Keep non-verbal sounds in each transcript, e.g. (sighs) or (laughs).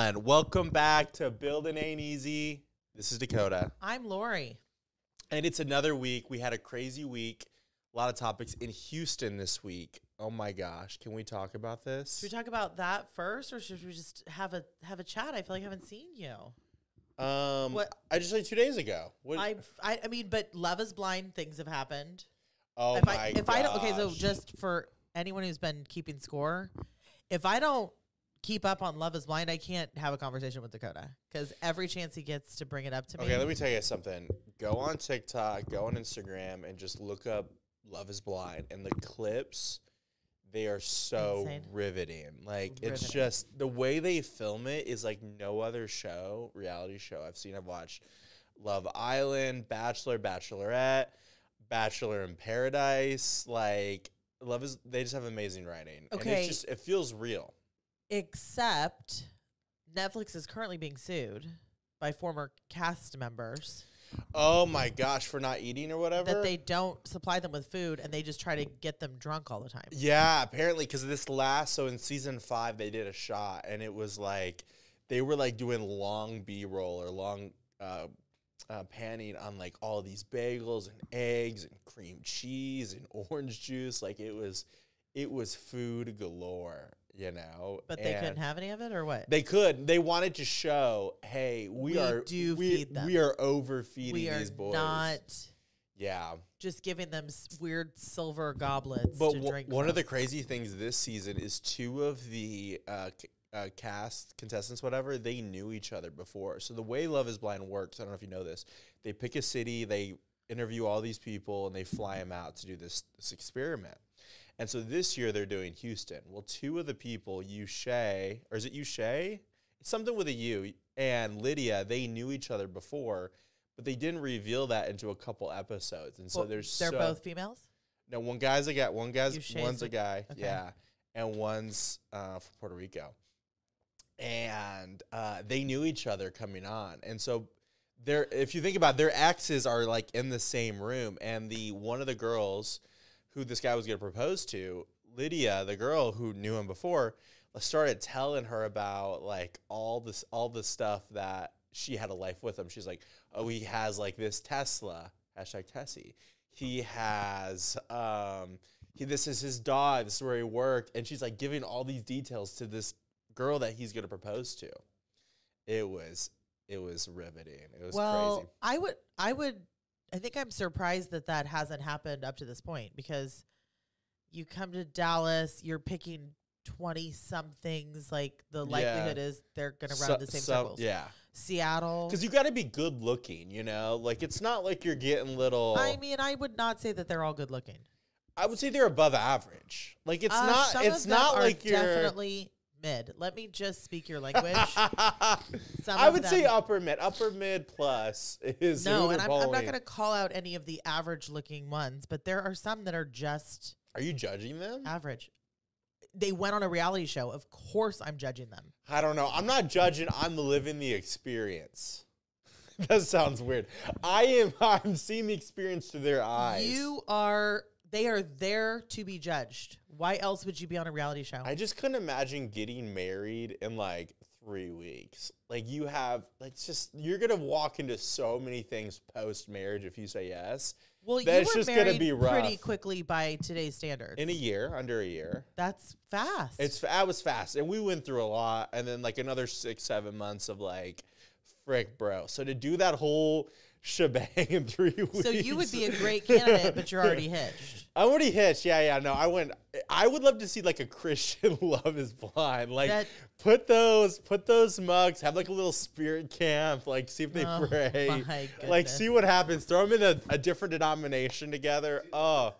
And welcome back to Building Ain't Easy. This is Dakota. I'm Lori. And it's another week. We had a crazy week. A lot of topics in Houston this week. Oh my gosh. Can we talk about this? Should we talk about that first, or should we just have a have a chat? I feel like I haven't seen you. um What- I just said two days ago. What I, I I mean, but Love is Blind. Things have happened. oh if my I if I don't okay, so just for anyone who's been keeping score, if I don't keep up on Love is Blind, I can't have a conversation with Dakota because every chance he gets to bring it up to me. Okay, let me tell you something. Go on TikTok, go on Instagram, and just look up Love is Blind. And the clips, they are so Insane. riveting. Like, it's just the way they film it is like no other show, reality show I've seen. I've watched Love Island, Bachelor, Bachelorette, Bachelor in Paradise. Like, Love is, they just have amazing writing. And Okay. it's just, it feels real. Except Netflix is currently being sued by former cast members Oh my gosh, for not eating or whatever. that they don't supply them with food and they just try to get them drunk all the time. Yeah, apparently because this last so in season five they did a shot and it was like they were like doing long B roll or long uh, uh, panning on like all these bagels and eggs and cream cheese and (laughs) orange juice. Like it was, it was food galore, you know. But they couldn't have any of it, or what? They could. They wanted to show, hey, we, We are do we, feed them. We are overfeeding we are these boys. not Yeah. just giving them weird silver goblets But to w- drink. one of the crazy things this season is two of the uh, c- uh, cast contestants, whatever, they knew each other before. So the way Love Is Blind works, I don't know if you know this. They pick a city, they interview all these people, and they fly them out to do this this experiment. And so this year they're doing Houston. Well, two of the people, Shay, or is it Shay? It's something with a U, and Lydia, they knew each other before, but they didn't reveal that into a couple episodes. And so Well, there's they're so, both females. no, one guy's a guy. One guy's Uche's one's a guy. okay. Yeah, and one's uh, from Puerto Rico. And uh, they knew each other coming on, and so they're if you think about it, their exes are like in the same room, and the one of the girls who this guy was going to propose to, Lydia, the girl who knew him before, started telling her about like all this all the stuff that she had a life with him. She's like, oh, he has like this Tesla hashtag Tessie. He has um he this is his dog. This is where he worked, and she's like giving all these details to this girl that he's gonna propose to. It was it was riveting. It was well, crazy. I would, I would, I think I'm surprised that that hasn't happened up to this point because you come to Dallas, you're picking twenty somethings. Like the Yeah. likelihood is they're gonna run So- the same so- circles. Yeah, Seattle. because you got to be good looking. You know, like it's not like you're getting little. I mean, I would not say that they're all good looking. I would say they're above average. Like it's Uh, not. It's not like you're. definitely mid. Let me just speak your (laughs) language. I would say upper mid, upper mid plus is no, and I'm, I'm not going to call out any of the average looking ones, but there are some that are just Are you judging them? average. They went on a reality show. Of course, I'm judging them. I don't know. I'm not judging. I'm living the experience. (laughs) that sounds weird. I am. (laughs) I'm seeing the experience through their eyes. You are. They are there to be judged. Why else would you be on a reality show? I just couldn't imagine getting married in like three weeks. Like you have, like just you're gonna walk into so many things post marriage if you say yes. well, you were just gonna be be pretty quickly by today's standards. In a year, under a year. That's fast. It's that was fast, and we went through a lot, and then like another six, seven months of like, frick, bro. So to do that whole shebang in three weeks. so you would be a great candidate, but you're already (laughs) hitched. I'm already hitched. Yeah, yeah. No, I went. I would love to see like a Christian (laughs) Love Is Blind. Like That- put those, put those mugs. Have like a little spirit camp. Like see if they Oh, pray. my (laughs) Like see what happens. Throw them in a, a different denomination together. Oh.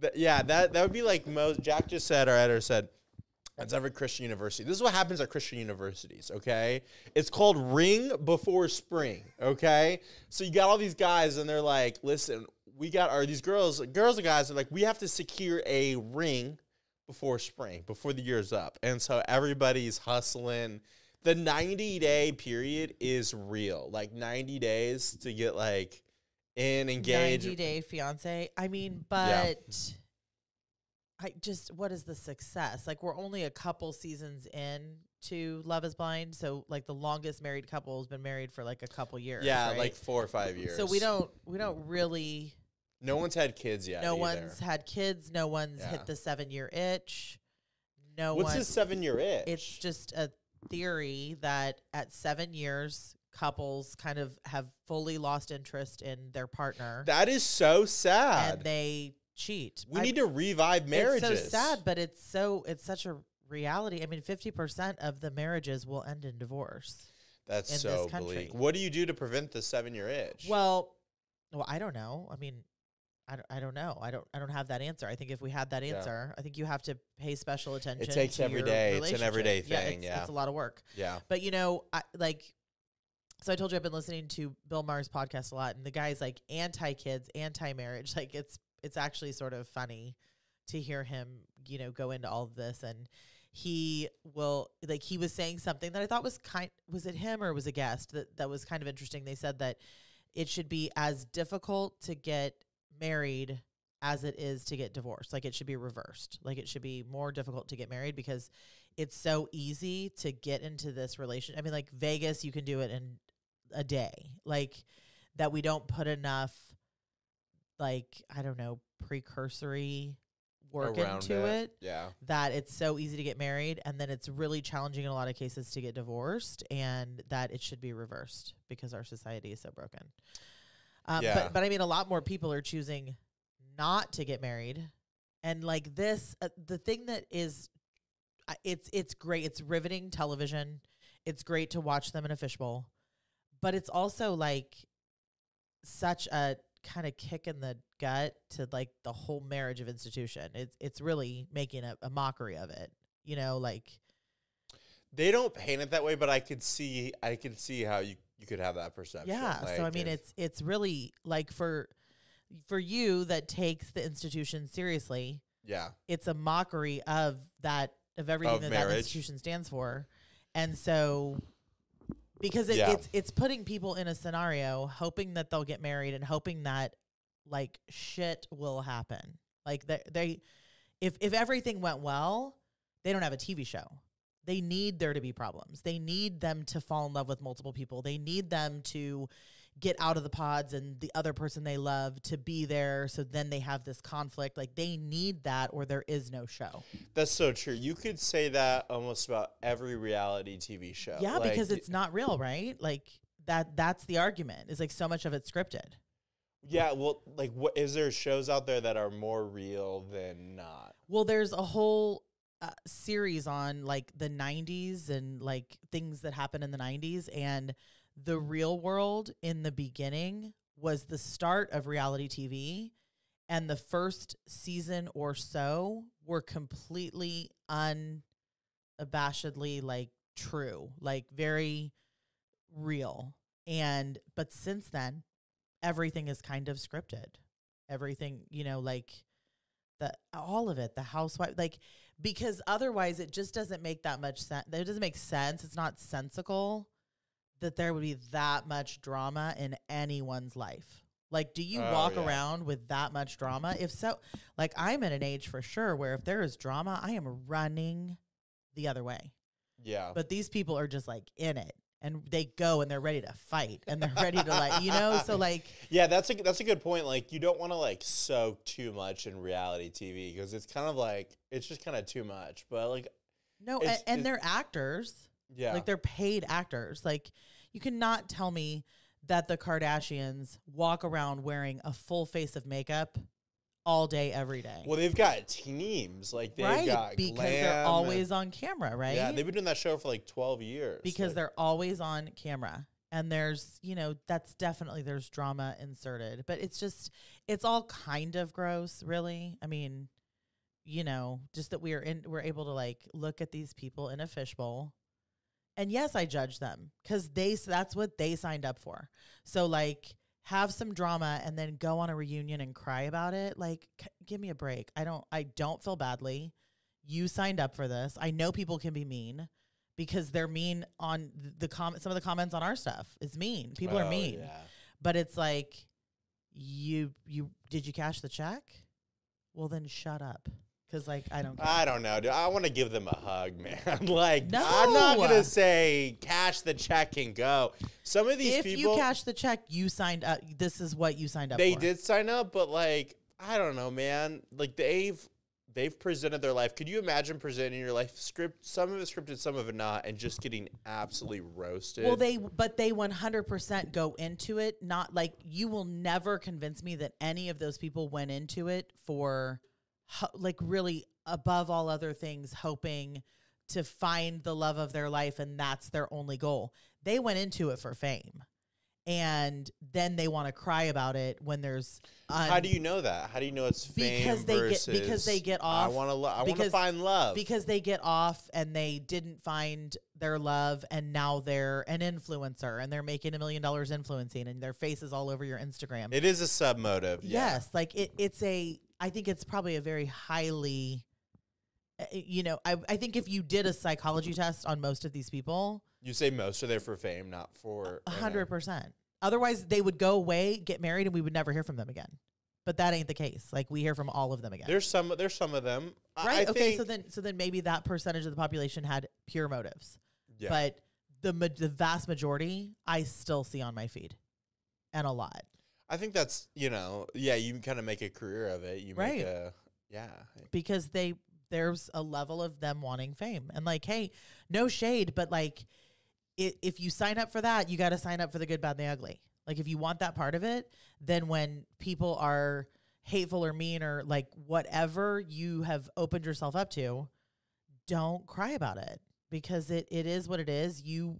Th- yeah, that that would be like most. Jack just said, or Eder said, that's every Christian university. This is what happens at Christian universities. Okay, it's called Ring Before Spring. Okay, so you got all these guys, and they're like, listen, we got our these girls, girls and guys are like, we have to secure a ring before spring, before the year's up, and so everybody's hustling. The 90 day period is real. Like 90 days to get like in engaged. 90 day fiance. I mean, Yeah. I just what is the success? Like we're only a couple seasons in to Love Is Blind. So like the longest married couple has been married for like a couple years. Yeah, right? like four or five years. so we don't we don't really. No one's had kids yet. no either. one's had kids. No one's Yeah. hit the seven year itch. No one. What's one. his seven year itch? it's just a theory that at seven years, couples kind of have fully lost interest in their partner that is so sad. and they cheat. we I- need to revive marriages. It's so sad, but it's so it's such a reality. I mean, fifty percent of the marriages will end in divorce. That's in so bleak. What do you do to prevent the seven year itch? Well, well, I don't know. I mean, I don't, I don't know. I don't I don't have that answer. I think if we had that Yeah. answer, I think you have to pay special attention. It takes to every day. It's an everyday Yeah, thing, it's, yeah. it's a lot of work. yeah. But you know, I like. So I told you I've been listening to Bill Maher's podcast a lot, and the guy's like anti kids, anti marriage. (laughs) Like it's it's actually sort of funny to hear him, you know, go into all of this, and he will like he was saying something that I thought was kind. Was it him or was a guest that that was kind of interesting? They said that it should be as difficult to get married as it is to get divorced. Like it should be reversed. Like it should be more difficult to get married because it's so easy to get into this relation. I mean, like Vegas, you can do it in a day. Like that we don't put enough like, I don't know, precursory work Around into it. Yeah. that it's so easy to get married and then it's really challenging in a lot of cases to get divorced and that it should be reversed because our society is so broken. Um, Yeah. but but I mean a lot more people are choosing not to get married and like this uh, the thing that is uh, it's it's great it's riveting television it's great to watch them in a fishbowl but it's also like such a kind of kick in the gut to like the whole marriage of institution. It's it's really making a, a mockery of it. You know, like They don't paint it that way, but I could see I could see how you, you could have that perception. yeah. so I mean, it's it's really like for for you that takes the institution seriously. yeah. It's a mockery of that of everything Of that that institution stands for, and so because it, Yeah. it's it's putting people in a scenario hoping that they'll get married and hoping that like shit will happen. Like they they if if everything went well, they don't have a TV show. They need there to be problems. They need them to fall in love with multiple people. They need them to get out of the pods and the other person they love to be there so then they have this conflict. Like they need that or there is no show. That's so true. You could say that almost about every reality TV show. Yeah, Like, because it's not real, right? Like that that's the argument. Is like so much of it's scripted. Yeah, well, like, what is there shows out there that are more real than not? Well, there's a whole uh, series on like the 90s and like things that happened in the 90s and the mm. real world in the beginning was the start of reality TV and the first season or so were completely unabashedly like true, like very real. And but since then everything is kind of scripted. Everything, you know, like the all of it, the housewife, like because otherwise it just doesn't make that much sense. It doesn't make sense. It's not sensical that there would be that much drama in anyone's life. Like, do you Oh, walk yeah. around with that much drama? If so, like I'm at an age for sure where if there is drama, I am running the other way. Yeah. But these people are just like in it and they go and they're ready to fight and they're ready to like, you know, so like (laughs) Yeah, that's a that's a good point. Like you don't want to like soak too much in reality TV because it's kind of like it's just kind of too much. But like no, and, and they're actors. yeah, Like they're paid actors. Like you cannot tell me that the Kardashians walk around wearing a full face of makeup all day, every day. well they've got teams. Like they've right. got because glam they're and- always on camera, right? Yeah, they've been doing that show for like twelve years. because Like, they're always on camera. And there's, you know, that's definitely there's drama inserted. But it's just it's all kind of gross, really. I mean, you know, just that we are in we're able to like look at these people in a fishbowl. And yes, I judge them cuz they that's what they signed up for. So like have some drama and then go on a reunion and cry about it. Like c- give me a break. I don't I don't feel badly. You signed up for this. I know people can be mean because they're mean on the comment some of the comments on our stuff is mean. People are oh, mean. Yeah. But it's like you you did you cash the check? Well then shut up. Because like I don't. Care. I don't know, dude. I want to give them a hug, (laughs) man. like, no. I'm not gonna say cash the check and go. Some of these people if people, you cash the check, you signed up. This is what you signed up. they for. did sign up, but like, I don't know, man. Like they've they've presented their life. Could you imagine presenting your life script? Some of it scripted, some of it not, and just getting absolutely roasted. Well, they but they 100% go into it. Not like you will never convince me that any of those people went into it for ho- like really above all other things, hoping to find the love of their life, and that's their only goal. They went into it for fame, and then they want to cry about it when there's un- How do you know that? How do you know it's fame Because they get- because they get off. I want to. Lo- I want to find love. because they get off and they didn't find their love and now they're an influencer and they're making a million dollars influencing and their face is all over your Instagram. it is a sub motive. Yeah. Yes, like it it's a I think it's probably a very highly uh, you know, I I think if you did a psychology test on most of these people, You say most are there for fame, not for a hundred percent. Otherwise they would go away, get married, and we would never hear from them again. But that ain't the case. Like we hear from all of them again. There's some. There's some of them. Right? I okay, so then so then maybe that percentage of the population had pure motives. yeah. but the the vast majority I still see on my feed, and a lot. I think that's you know yeah you kind of make a career of it. You Right. make a yeah. because they there's a level of them wanting fame and like hey no shade but like i if you sign up for that you got to sign up for the good bad and the ugly like if you want that part of it then when people are hateful or mean or like whatever you have opened yourself up to don't cry about it because it, it is what it is you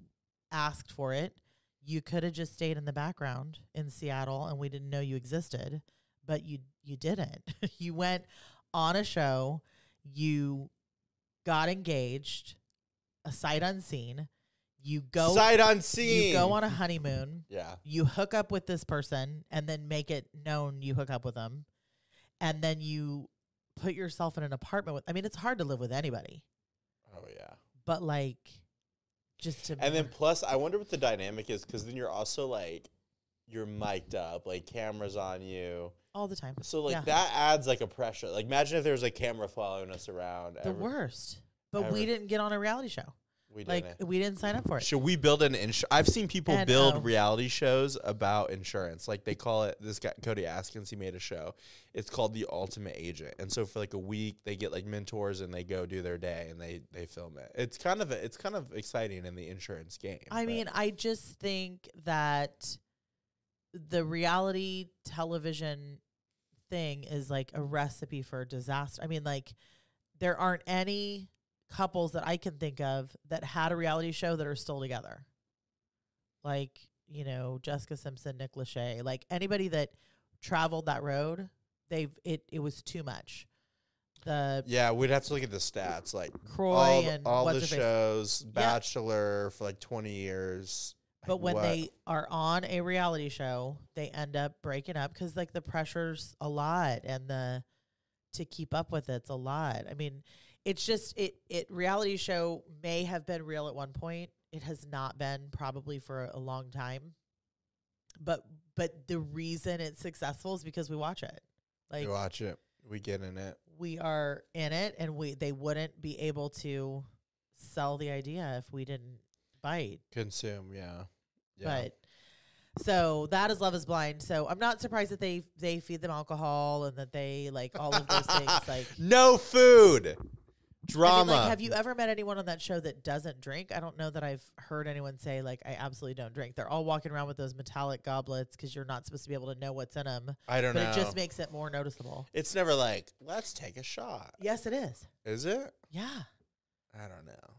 asked for it you could have just stayed in the background in Seattle and we didn't know you existed but you you didn't (laughs) you went on a show, you got engaged, a sight unseen. You go Sight unseen. you go on a honeymoon, (laughs) Yeah. you hook up with this person and then make it known you hook up with them. And then you put yourself in an apartment with I mean it's hard to live with anybody, Oh yeah. but like just to And then plus, I wonder what the dynamic is because then you're also like you're mic'd up, like cameras on you. all the time. So like Yeah. that adds like a pressure. Like imagine if there was a camera following us around. The every- worst. But ever. we didn't get on a reality show. We Like didn't. we didn't sign up for it. Should we build an insurance? I've seen people And, build uh, reality shows about insurance. Like they call it. This guy Cody Askins, he made a show. It's called The Ultimate Agent. And so for like a week, they get like mentors and they go do their day and they they film it. It's kind of it's kind of exciting in the insurance game. I but- mean, I just think that the reality television thing is like a recipe for disaster. I mean, like there aren't any couples that I can think of that had a reality show that are still together. Like, you know, Jessica Simpson, Nick Lachey, like anybody that traveled that road, they've it it was too much. The yeah, we'd have to look at the stats. Like Croy all, and all the shows, Bachelor for like twenty years. But Like, when what? they are on a reality show, they end up breaking up because like the pressure's a lot and the to keep up with it's a lot. I mean, it's just it it reality show may have been real at one point. It has not been probably for a long time. But but the reason it's successful is because we watch it. Like we watch it, we get in it. we are in it and we they wouldn't be able to sell the idea if we didn't bite. Consume, yeah. yeah. But so that is Love is Blind. So I'm not surprised that they they feed them alcohol and that they like all of those things. (laughs) Like no food, I mean, drama. like, have you ever met anyone on that show that doesn't drink? I don't know that I've heard anyone say like I absolutely don't drink. They're all walking around with those metallic goblets because you're not supposed to be able to know what's in them. I don't But know. it just makes it more noticeable. it's never like let's take a shot. Yes, it is. Is it? Yeah, I don't know.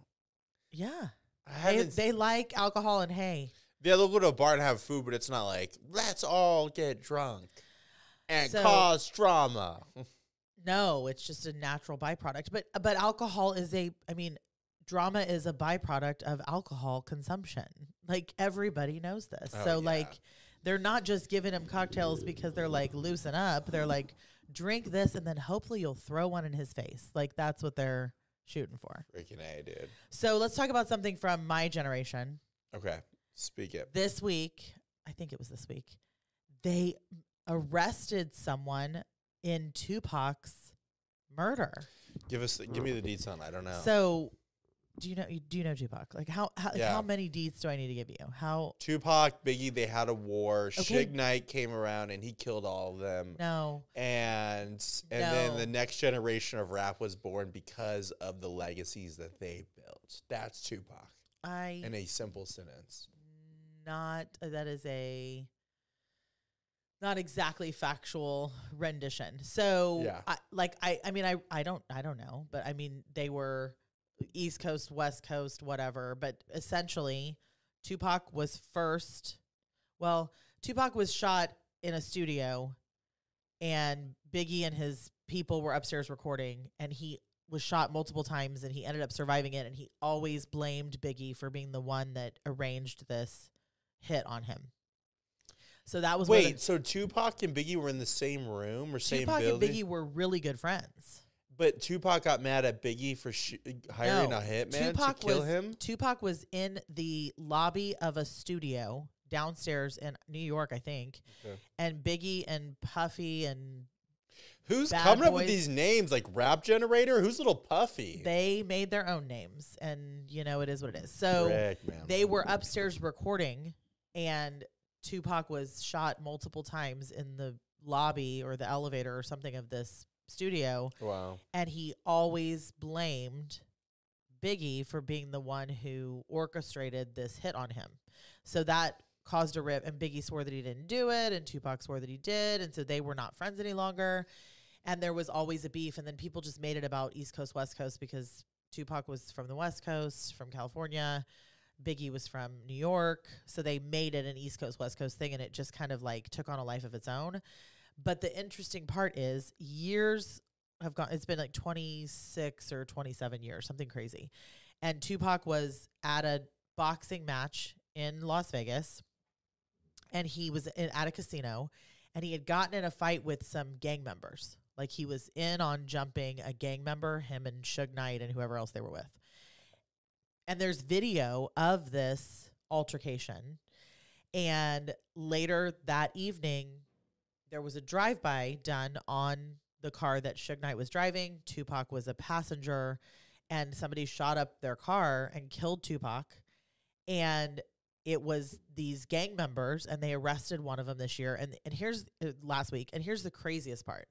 yeah. I They, haven't. they like alcohol and hay. Yeah, they'll go to a bar and have food, but it's not like let's all get drunk and So- cause drama. (laughs) No, it's just a natural byproduct. But but alcohol is a I mean, drama is a byproduct of alcohol consumption. Like everybody knows this. Oh, so yeah. like they're not just giving him cocktails because they're like loosen up. They're like drink this and then hopefully you'll throw one in his face. Like that's what they're shooting for. Freaking a, dude. So let's talk about something from my generation. Okay, speak it. This week, I think it was this week, they arrested someone in Tupac's murder. Give us, give me the deets on. I don't know. So, do you know? Do you know Tupac? Like how how, Yeah. how many deeds do I need to give you? How Tupac, Biggie, they had a war. Okay. Suge Knight came around and he killed all of them. no? And and then the next generation of rap was born because of the legacies that they built. That's Tupac I in a simple sentence. Not. uh, That is a not exactly factual rendition. So, Yeah. I, like I, I mean, I, I don't, I don't know, but I mean, they were East Coast, West Coast, whatever. But essentially, Tupac was first. Well, Tupac was shot in a studio, and Biggie and his people were upstairs recording, and he was shot multiple times, and he ended up surviving it, and he always blamed Biggie for being the one that arranged this hit on him. So that was where the- Wait, so Tupac and Biggie were in the same room or same Tupac building? and Biggie were really good friends. But Tupac got mad at Biggie for sh- hiring No, a hitman Tupac to kill was him. Tupac was in the lobby of a studio downstairs in New York, I think, Okay. and Biggie and Puffy and Who's Bad coming up with these names like Rap Generator? Who's Little Puffy? they made their own names, and you know it is what it is. So Frick, man. they were upstairs recording, and Tupac was shot multiple times in the lobby or the elevator or something of this studio. wow. and he always blamed Biggie for being the one who orchestrated this hit on him. So that caused a rip, and Biggie swore that he didn't do it, and Tupac swore that he did, and so they were not friends any longer. And there was always a beef, and then people just made it about East Coast, West Coast because Tupac was from the West Coast, from California. Biggie was from New York. So they made it an East Coast, West Coast thing, and it just kind of like took on a life of its own. But the interesting part is years have gone, it's been like 26 or 27 years, something crazy. And Tupac was at a boxing match in Las Vegas, and he was in, at a casino, and he had gotten in a fight with some gang members. Like he was in on jumping a gang member, him and Suge Knight and whoever else they were with. And there's video of this altercation. And later that evening, there was a drive by done on the car that Suge Knight was driving. Tupac was a passenger, and somebody shot up their car and killed Tupac. And it was these gang members, and they arrested one of them this year. And and here's uh, last week, and here's the craziest part: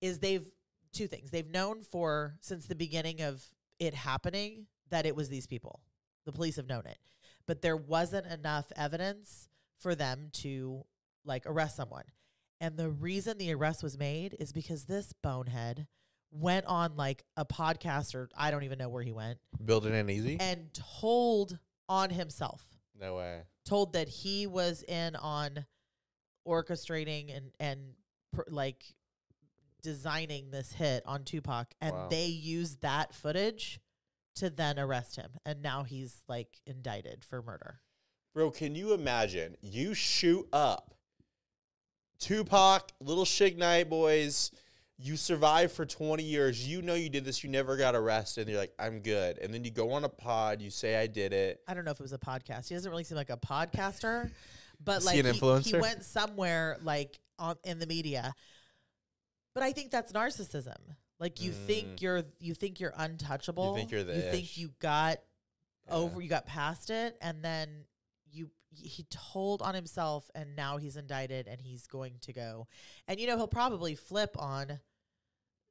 is they've two things they've known for since the beginning of it happening that it was these people. The police have known it, but there wasn't enough evidence for them to like arrest someone. And the reason the arrest was made is because this bonehead went on like a podcast or I don't even know where he went Building it in easy? and told on himself. No way. Told that he was in on orchestrating and and pr- like designing this hit on Tupac and Wow. they used that footage to then arrest him and now he's like indicted for murder. Bro, can you imagine? You shoot up Tupac, Little Suge Knight boys. You survive for 20 years. You know you did this. You never got arrested. And you're like, I'm good. And then you go on a pod. You say, I did it. I don't know if it was a podcast. He doesn't really seem like a podcaster, but like he an he, he went somewhere like on in the media. But I think that's narcissism. Like you Mm. think you're you think you're untouchable. You think you're the You think you got Yeah. over you got past it and then you he told on himself and now he's indicted and he's going to go. And you know he'll probably flip on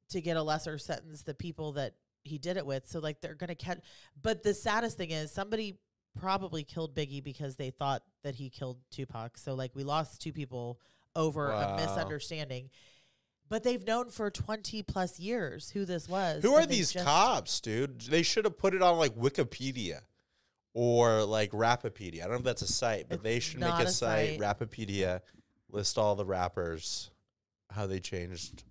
to get a lesser sentence the people that he did it with. So like they're going to catch but the saddest thing is somebody probably killed Biggie because they thought that he killed Tupac. So like we lost two people over Wow. a misunderstanding. But they've known for 20 plus years who this was. Who are these just- cops, dude? They should have put it on like Wikipedia or like Rapipedia. I don't know if that's a site, but they should make a, a site, site. Rapipedia, list all the rappers, how they changed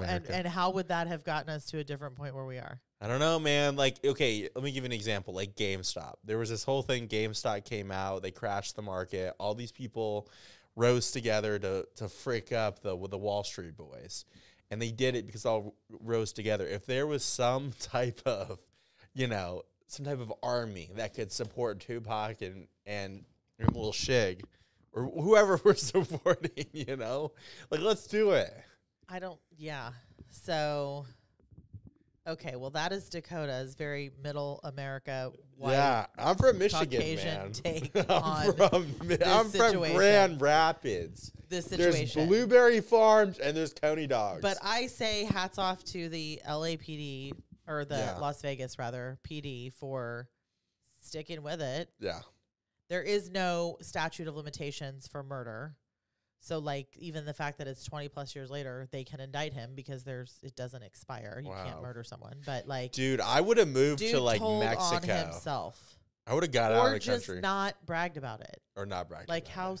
And, and how would that have gotten us to a different point where we are? I don't know, man. Like, okay, let me give you an example. Like GameStop. There was this whole thing. GameStop came out. They crashed the market. All these people rose together to to frick up the the Wall Street boys, and they did it because all rose together. If there was some (laughs) type of, you know, some type of army that could support Tupac and and Little Shig, or whoever (laughs) we're supporting, you know, like let's do it. I don't, yeah. So Okay, well that is Dakota's very middle America white. yeah, I'm from Michigan, Caucasian man. take (laughs) I'm on from I'm from. Grand Rapids. This situation. There's blueberry farms and there's Coney dogs. But I say hats off to the LAPD or the Yeah. Las Vegas rather PD for sticking with it. yeah, There is no statute of limitations for murder. So like even the fact that it's 20 plus years later, they can indict him because there's it doesn't expire. You can't murder someone. But like dude, I would have moved to like Mexico. himself. I would have got out of the just country not bragged about it. or not bragged. Like how it.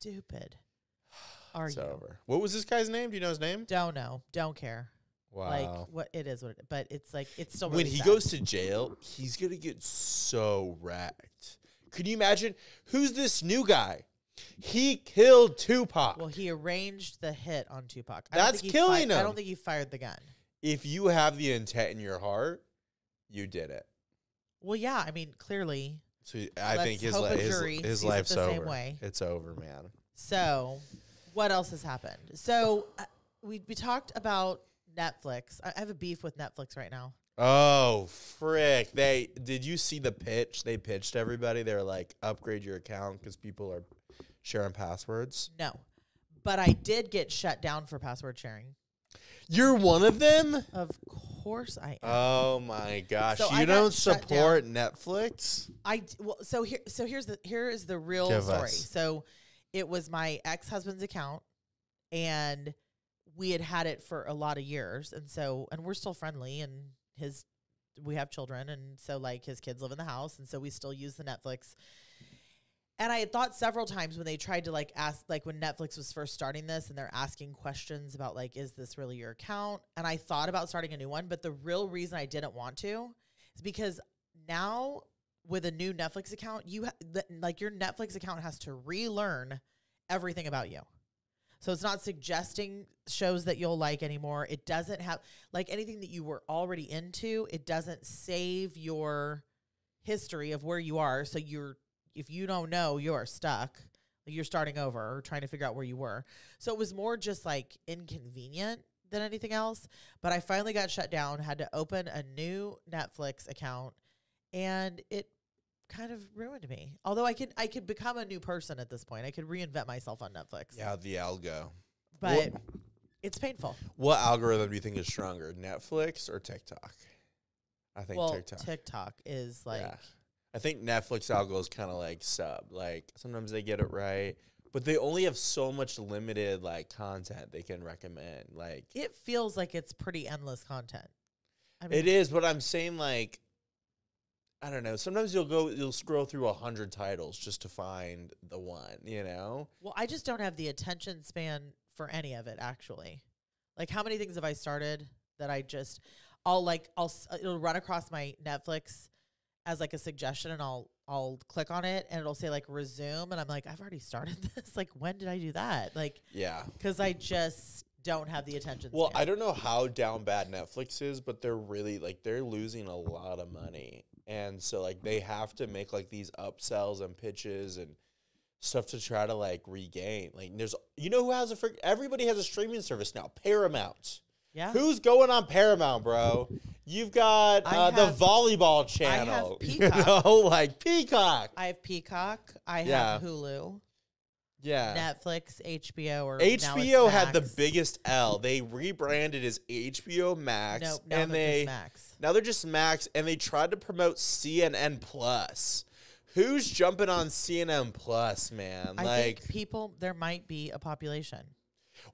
stupid (sighs) are It's you? over. What was this guy's name? Do you know his name? Don't know. Don't care. Wow. Like what it is what it but it's like it's still when he sad. goes to jail, he's gonna get so wrecked. Can you imagine who's this new guy? He killed Tupac. Well, he arranged the hit on Tupac. I That's killing he killing I don't think he fired the gun. if you have the intent in your heart, you did it. Well, yeah, I mean, clearly. So I think his li- his, his it life's the same over. way. It's over, man. So, what else has happened? So, uh, we we talked about Netflix. I, I have a beef with Netflix right now. Oh frick! They did you see the pitch? They pitched everybody. They're like, upgrade your account because people are sharing passwords. No, but I did get shut down for password sharing. You're one of them. Of course, I am. Oh my gosh! So you don't support Netflix? I well, so here, so here's the here is the real Give story. us. So, it was my ex husband's account, and we had had it for a lot of years, and so and we're still friendly, and his we have children, and so like his kids live in the house, and so we still use the Netflix. And I had thought several times when they tried to like ask, like when Netflix was first starting this, and they're asking questions about like, is this really your account? And I thought about starting a new one, but the real reason I didn't want to is because now with a new Netflix account, you ha- the, like your Netflix account has to relearn everything about you. So it's not suggesting shows that you'll like anymore. It doesn't have like anything that you were already into. It doesn't save your history of where you are. So you're if you don't know, you're stuck. You're starting over or trying to figure out where you were. So it was more just like inconvenient than anything else. But I finally got shut down, had to open a new Netflix account, and it kind of ruined me. Although I could I could become a new person at this point. I could reinvent myself on Netflix. Yeah, the algo. But it's painful. What algorithm do you think is stronger, Netflix or TikTok? I think well, TikTok. TikTok is like yeah. I think Netflix algo is kind of like sub. Like sometimes they get it right, but they only have so much limited like content they can recommend. Like it feels like it's pretty endless content. I mean, it is, but I'm saying like I don't know. Sometimes you'll go, you'll scroll through a hundred titles just to find the one. You know? Well, I just don't have the attention span for any of it actually. Like how many things have I started that I just I'll like I'll s- it'll run across my Netflix as like a suggestion and I'll I'll click on it and it'll say like resume and I'm like I've already started (laughs) this. Like when did I do that? Like Yeah. cuz I just don't have the attention Well, span. I don't know how down bad Netflix is, but they're really like they're losing a lot of money. And so like they have to make like these upsells and pitches and stuff to try to like regain. Like there's you know who has a frick everybody has a streaming service now, Paramount. Yeah. Who's going on Paramount, bro? You've got I uh, the have- volleyball have channel. (laughs) You Peacock. know, like Peacock. I have Peacock, I Yeah. have Hulu, Yeah. Netflix, HBO or now it's HBO had the Max. biggest L. They rebranded as HBO Max. Nope, now and they're just they Max. Now they're just Max, and they tried to promote CNN Plus. Who's jumping on CNN Plus, man? I like, think people there might be a population.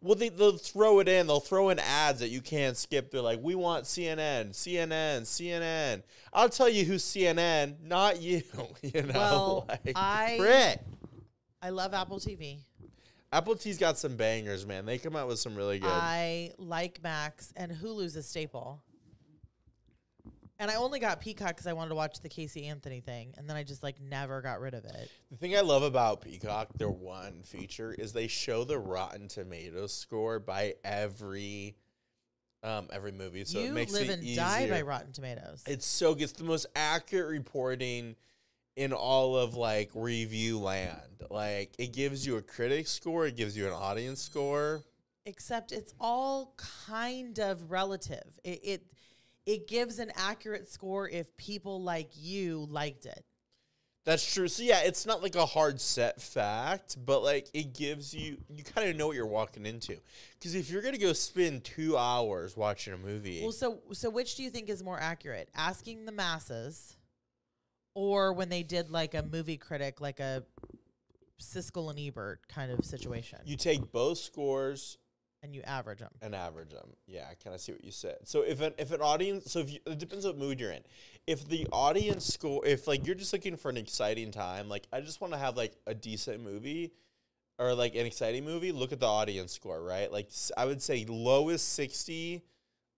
Well, they, they'll throw it in. They'll throw in ads that you can't skip. They're like, we want CNN, CNN, CNN. I'll tell you who's CNN, not you. (laughs) You know, Well, like, I- frick. I love Apple TV. Apple T's got some bangers, man. They come out with some really good. I like Max and Hulu's a staple. And I only got Peacock because I wanted to watch the Casey Anthony thing, and then I just like never got rid of it. The thing I love about Peacock, their one feature, is they show the Rotten Tomatoes score by every um every movie. So you it makes live it and die by. Rotten Tomatoes. It's so good. It's the most accurate reporting in all of like review land. Like it gives you a critic score, it gives you an audience score. Except it's all kind of relative. It, it it gives an accurate score if people like you liked it. That's true. So yeah, it's not like a hard set fact, but like it gives you you kind of know what you're walking into. Because if you're gonna go spend two hours watching a movie, Well, so so which do you think is more accurate? Asking the masses, or when they did like a movie critic, like a Siskel and Ebert kind of situation, you take both scores and you average them. and average them. Yeah, I kind of see what you said. So if an if an audience, so if you, it depends what mood you're in. If the audience score, if like you're just looking for an exciting time, like I just want to have like a decent movie or like an exciting movie, look at the audience score, right? Like i would say lowest sixty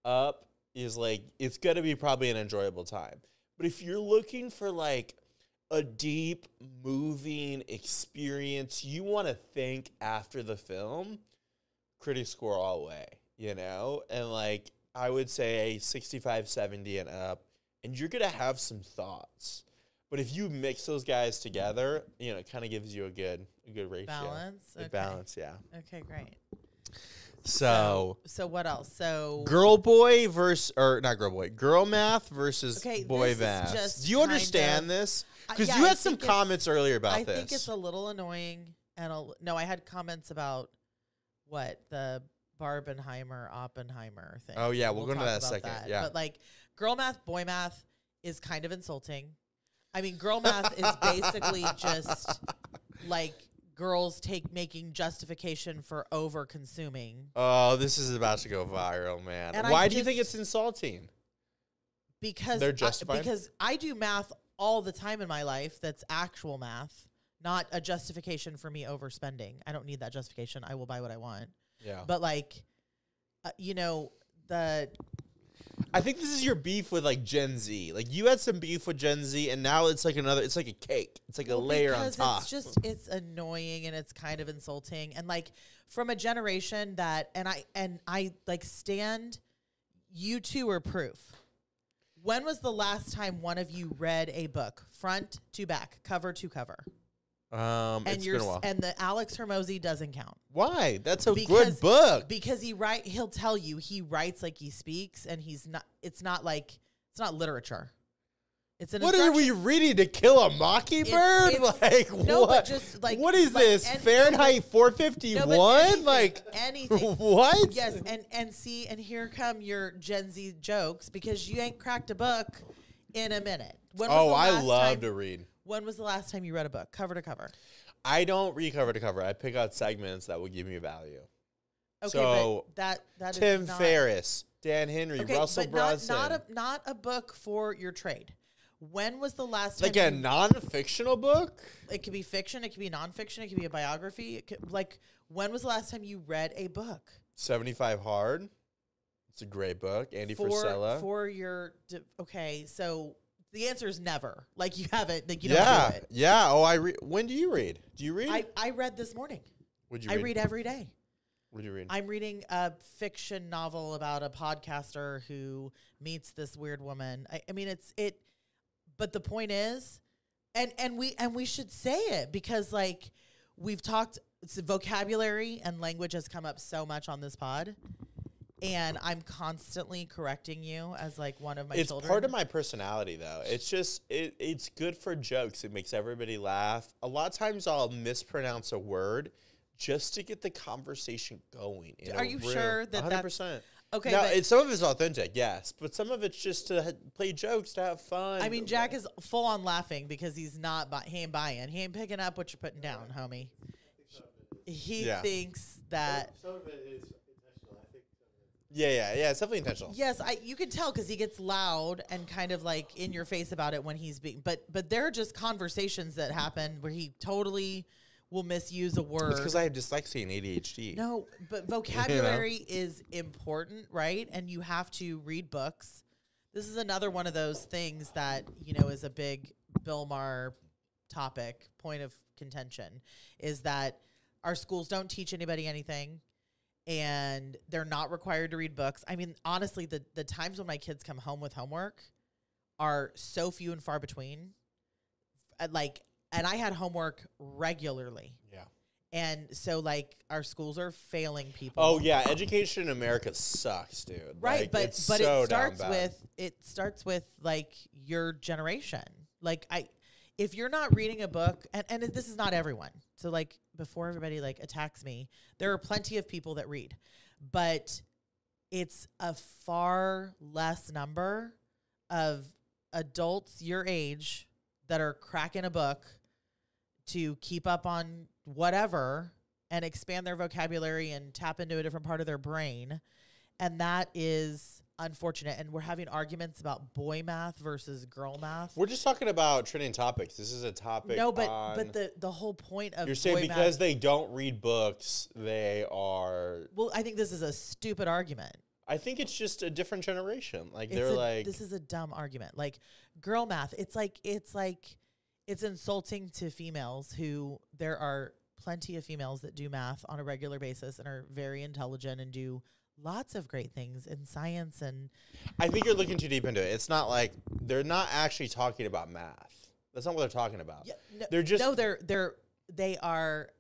up is like it's gonna be probably an enjoyable time. But if you're looking for like a deep, moving experience, you want to think after the film critic score all the way, you know? And like I would say 65, 70 and up, and you're gonna have some thoughts. But if you mix those guys together, you know, it kind of gives you a good a good ratio. Balance. Good Okay. balance, yeah. Okay, great. So, so what else? So girl boy versus or not girl boy, girl math versus Okay, boy math. Do you understand of- this? Uh, I- Because yeah, you had some comments earlier about I this. think it's a little annoying, and a, no, I had comments about what the Barbenheimer Oppenheimer thing. Oh, yeah, we'll go into that in a about second, yeah. but like girl math, boy math is kind of insulting. I mean, girl math is (laughs) basically just like girls take making justification for over consuming oh, this is about to go viral, man. And Why do you think it's insulting? because They're I- because I do math all the time in my life that's actual math, not a justification for me overspending. I don't need that justification. I will buy what I want. Yeah. But like uh, you know, the I think this is your beef with like Gen Z. Like you had some beef with Gen Z, and now it's like another. It's like a cake. It's like a well, layer on top. It's just it's annoying and it's kind of insulting and like from a generation that and I and I like stand you two are proof. When was the last time one of you read a book front to back, cover to cover? Um, And it's you're been a while. and the Alex Hormozi doesn't count. Why? That's a good book. because he write he'll tell you he writes like he speaks and he's not it's not like it's not literature it's an What are we instruction- reading to kill a mockingbird? it's- like no, what? but just, like- what is like, this? Fahrenheit 451? (laughs) No, but anything- Like anything (laughs) what? yes and and see and here come your gen z jokes because you ain't cracked a book in a minute when was Oh, the I last love time, to read. When was the last time you read a book cover to cover I don't read cover to cover. I pick out segments that will give me value. okay So, but that that is Tim not, Ferriss, Dan Henry, okay Russell but Brunson. not, not a not a book for your trade when was the last time like a non-fictional book. It could be fiction. It could be nonfiction. It could be a biography. It could, like, when was the last time you read a book 75 Hard. It's a great book. Andy for Frisella. for your? Okay, so the answer is never. Like you haven't. Like you yeah, don't do it. yeah. Oh, I read. When do you read? Do you read? I I read this morning. Would you I read? read every day. Would you read? I'm reading a fiction novel about a podcaster who meets this weird woman. I, I mean, it's it, but the point is, and and we and we should say it because like we've talked, it's vocabulary and language has come up so much on this pod, and I'm constantly correcting you as like one of my it's children. part of my personality, though. It's just it, it's good for jokes. It makes everybody laugh. A lot of times, I'll mispronounce a word just to get the conversation going. in Are you room. sure that 100%. that's- okay? now, but- it's, some of it's authentic, yes, but some of it's just to ha- play jokes, to have fun. I mean, Jack is full on laughing because he's not. Bu- he ain't buying. He ain't picking up what you're putting down, homie. He Yeah. thinks that Some of it is intentional. I think some of it Yeah, yeah, yeah. It's definitely intentional. yes, I you can tell because he gets loud and kind of like in your face about it when he's being. But but there are just conversations that happen where he totally will misuse a word. It's because I have dyslexia and ADHD. No, but (laughs) vocabulary is important, right? And you have to read books. This is another one of those things that, you know, is a big Bill Maher topic, point of contention, is that our schools don't teach anybody anything and they're not required to read books. I mean, honestly, the the times when my kids come home with homework are so few and far between. Uh, Like and I had homework regularly Yeah. And so like our schools are failing people. Oh yeah, education in America sucks, dude. Right, Like, but but so it starts with it starts with like your generation. Like I if you're not reading a book and and this is not everyone. So like before everybody like attacks me, there are plenty of people that read. But it's a far less number of adults your age that are cracking a book to keep up on whatever and expand their vocabulary and tap into a different part of their brain. And that is unfortunate. And we're having arguments about boy math versus girl math. We're just talking about trending topics. This is a topic. No, but but the the whole point of you're saying because math, they don't read books, they are. well, I think this is a stupid argument. I think it's just a different generation. Like It's they're a- like, this is a dumb argument. Like girl math, it's like it's like it's insulting to females who there are plenty of females that do math on a regular basis and are very intelligent and do lots of great things in science and I think you're looking too deep into it. It's not like they're not actually talking about math. That's not what they're talking about. yeah, no, They're just no they're they're they are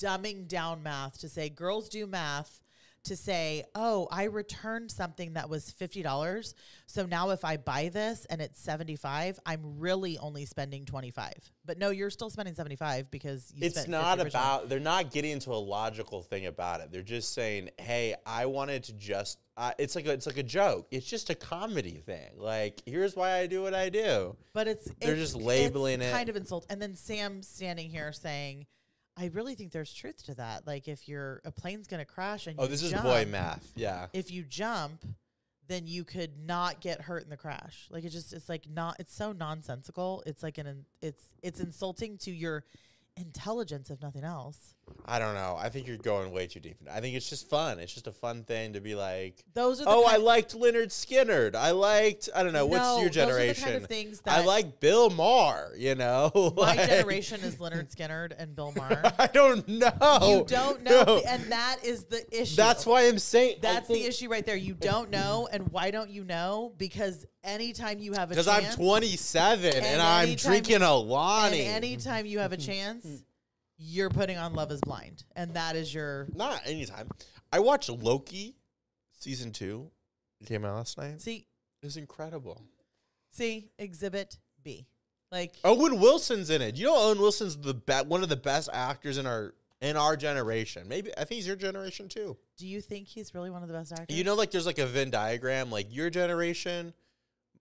dumbing down math to say girls do math to say oh i returned something that was $50 so now if i buy this and it's 75 i'm really only spending 25 but no you're still spending 75 because you it's not about they're not getting into a logical thing about it. They're just saying hey i wanted to just uh, it's like a, it's like a joke. It's just a comedy thing. Like here's why i do what i do. But it's They're it's- just labeling it. kind of insult and then sam standing here saying i really think there's truth to that like if you're a plane's gonna crash and oh you this is jump, boy math yeah if you jump, then you could not get hurt in the crash. Like it just it's like not it's so nonsensical. It's like an it's it's insulting to your intelligence if nothing else. I don't know i think you're going way too deep i think it's just fun it's just a fun thing to be like Those are the oh i liked Lynyrd Skynyrd i liked i don't know what's No, your are the generation kind of things that i like bill maher you know (laughs) my Like- generation is Lynyrd Skynyrd and Bill (laughs) Maher. i don't know you don't know No. and that is the issue. that's why i'm saying that's think- the issue right there. You don't know, and why don't you know? Because anytime you have a chance Because I'm 27 and, And I'm drinking a Lonnie. and anytime you have a (laughs) chance, you're putting on Love Is Blind, and that is your Not anytime. I watched Loki season two. It came out last night. see It was incredible. See, Exhibit B. Like, Owen Wilson's in it. You know, Owen Wilson's the be- one of the best actors in our in our generation. Maybe I think he's your generation too. do you think he's really one of the best actors? You know, like there's like a Venn diagram. Like your generation.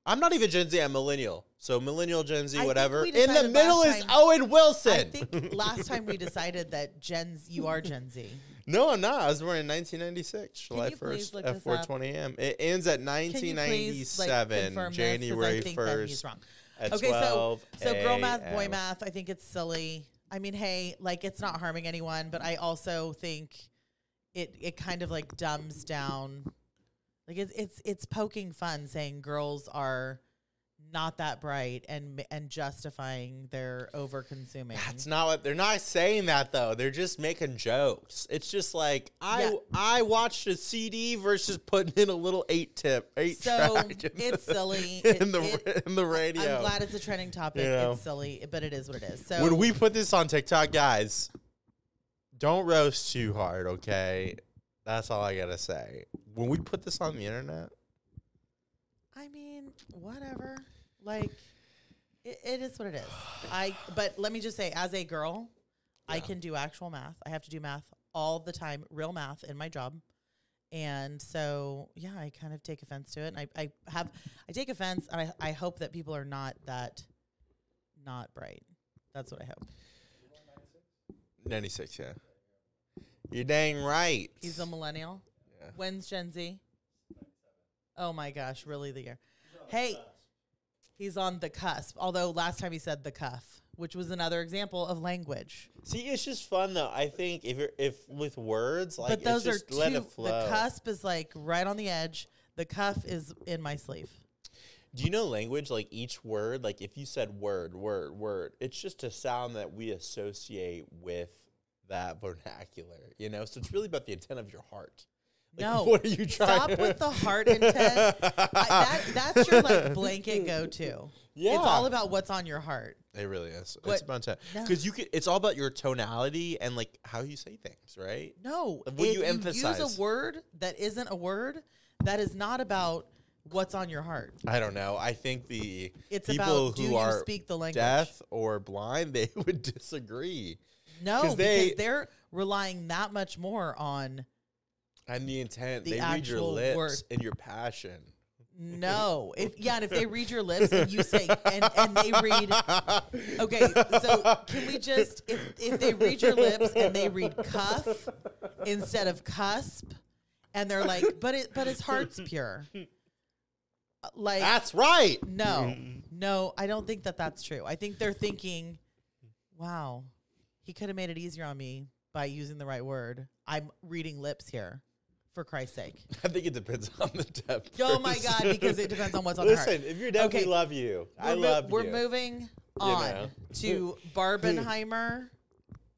I'm not even Gen Z. I'm millennial. So millennial, Gen Z, I whatever. In the middle is time- Owen Wilson. I think last time we decided that Gen Z, you are Gen Z. (laughs) No, I'm not. I was born in 1996, July 1st look at this up? 4:20 a.m. It ends at Can please, like, 1997, confirm this? 'Cause January I think that he's 1st wrong. at Okay, 12 so so girl math, boy math. I think it's silly. I mean, hey, like it's not harming anyone, but I also think it it kind of like dumbs down. Like it's it's it's poking fun, saying girls are not that bright and and justifying their over consuming. That's not what they're not saying that though. They're just making jokes. It's just like I Yeah. I watched a CD versus putting in a little eight tip eight So track in it's the, silly. (laughs) in It- the it- in the radio. I'm glad it's a trending topic. You know. It's silly, but it is what it is. So when we put this on TikTok, guys, don't roast too hard, okay? That's all I gotta say. When we put this on the internet, I mean, whatever. Like, it, it is what it is. I. But let me just say, as a girl, I Yeah. can do actual math. I have to do math all the time, real math in my job. And so, yeah, I kind of take offense to it. And I, I have, I take offense, and I, I hope that people are not that, not bright. That's what I hope. 96, yeah. You're dang right. He's a millennial. Yeah. When's Gen Z? Oh my gosh, really the year. Hey, he's on the cusp. Although last time he said the cuff, which was another example of language. See, it's just fun though. I think if you're if with words, like but those it's are just two. let The it flow. The cusp is like right on the edge. The cuff is in my sleeve. Do you know language? Like each word, like if you said word, word, word, it's just a sound that we associate with that vernacular. You know, so it's really about the intent of your heart. Like, No. (laughs) what are you trying? Stop with the heart intent. I, that, that's your like blanket (laughs) go to. Yeah. It's all about what's on your heart. It really is. What- It's about time No. because you could. It's all about your tonality and like how you say things, right? No, What you use emphasize. a word that isn't a word, that is not about what's on your heart. I don't know. I think the It's people about do who you are speak the language? deaf or blind, (laughs) they would disagree. No, 'Cause because they- they're relying that much more on And the intent, The they read your lips word. and your passion. no. (laughs) If yeah, and if they read your lips and you say and, and they read (laughs) Okay, so can we just if if they read your lips and they read cuff instead of cusp and they're like, but it but his heart's pure. Like That's right. No, no, I don't think that that's true. I think they're thinking, wow, he could have made it easier on me by using the right word. I'm reading lips here, for Christ's sake. (laughs) I think it depends on the depth. Oh my. God, because it depends on what's on the heart. Listen, if you're deaf, Okay. we love you. I We're mo- love We're you. moving on know. to (laughs) Barbenheimer.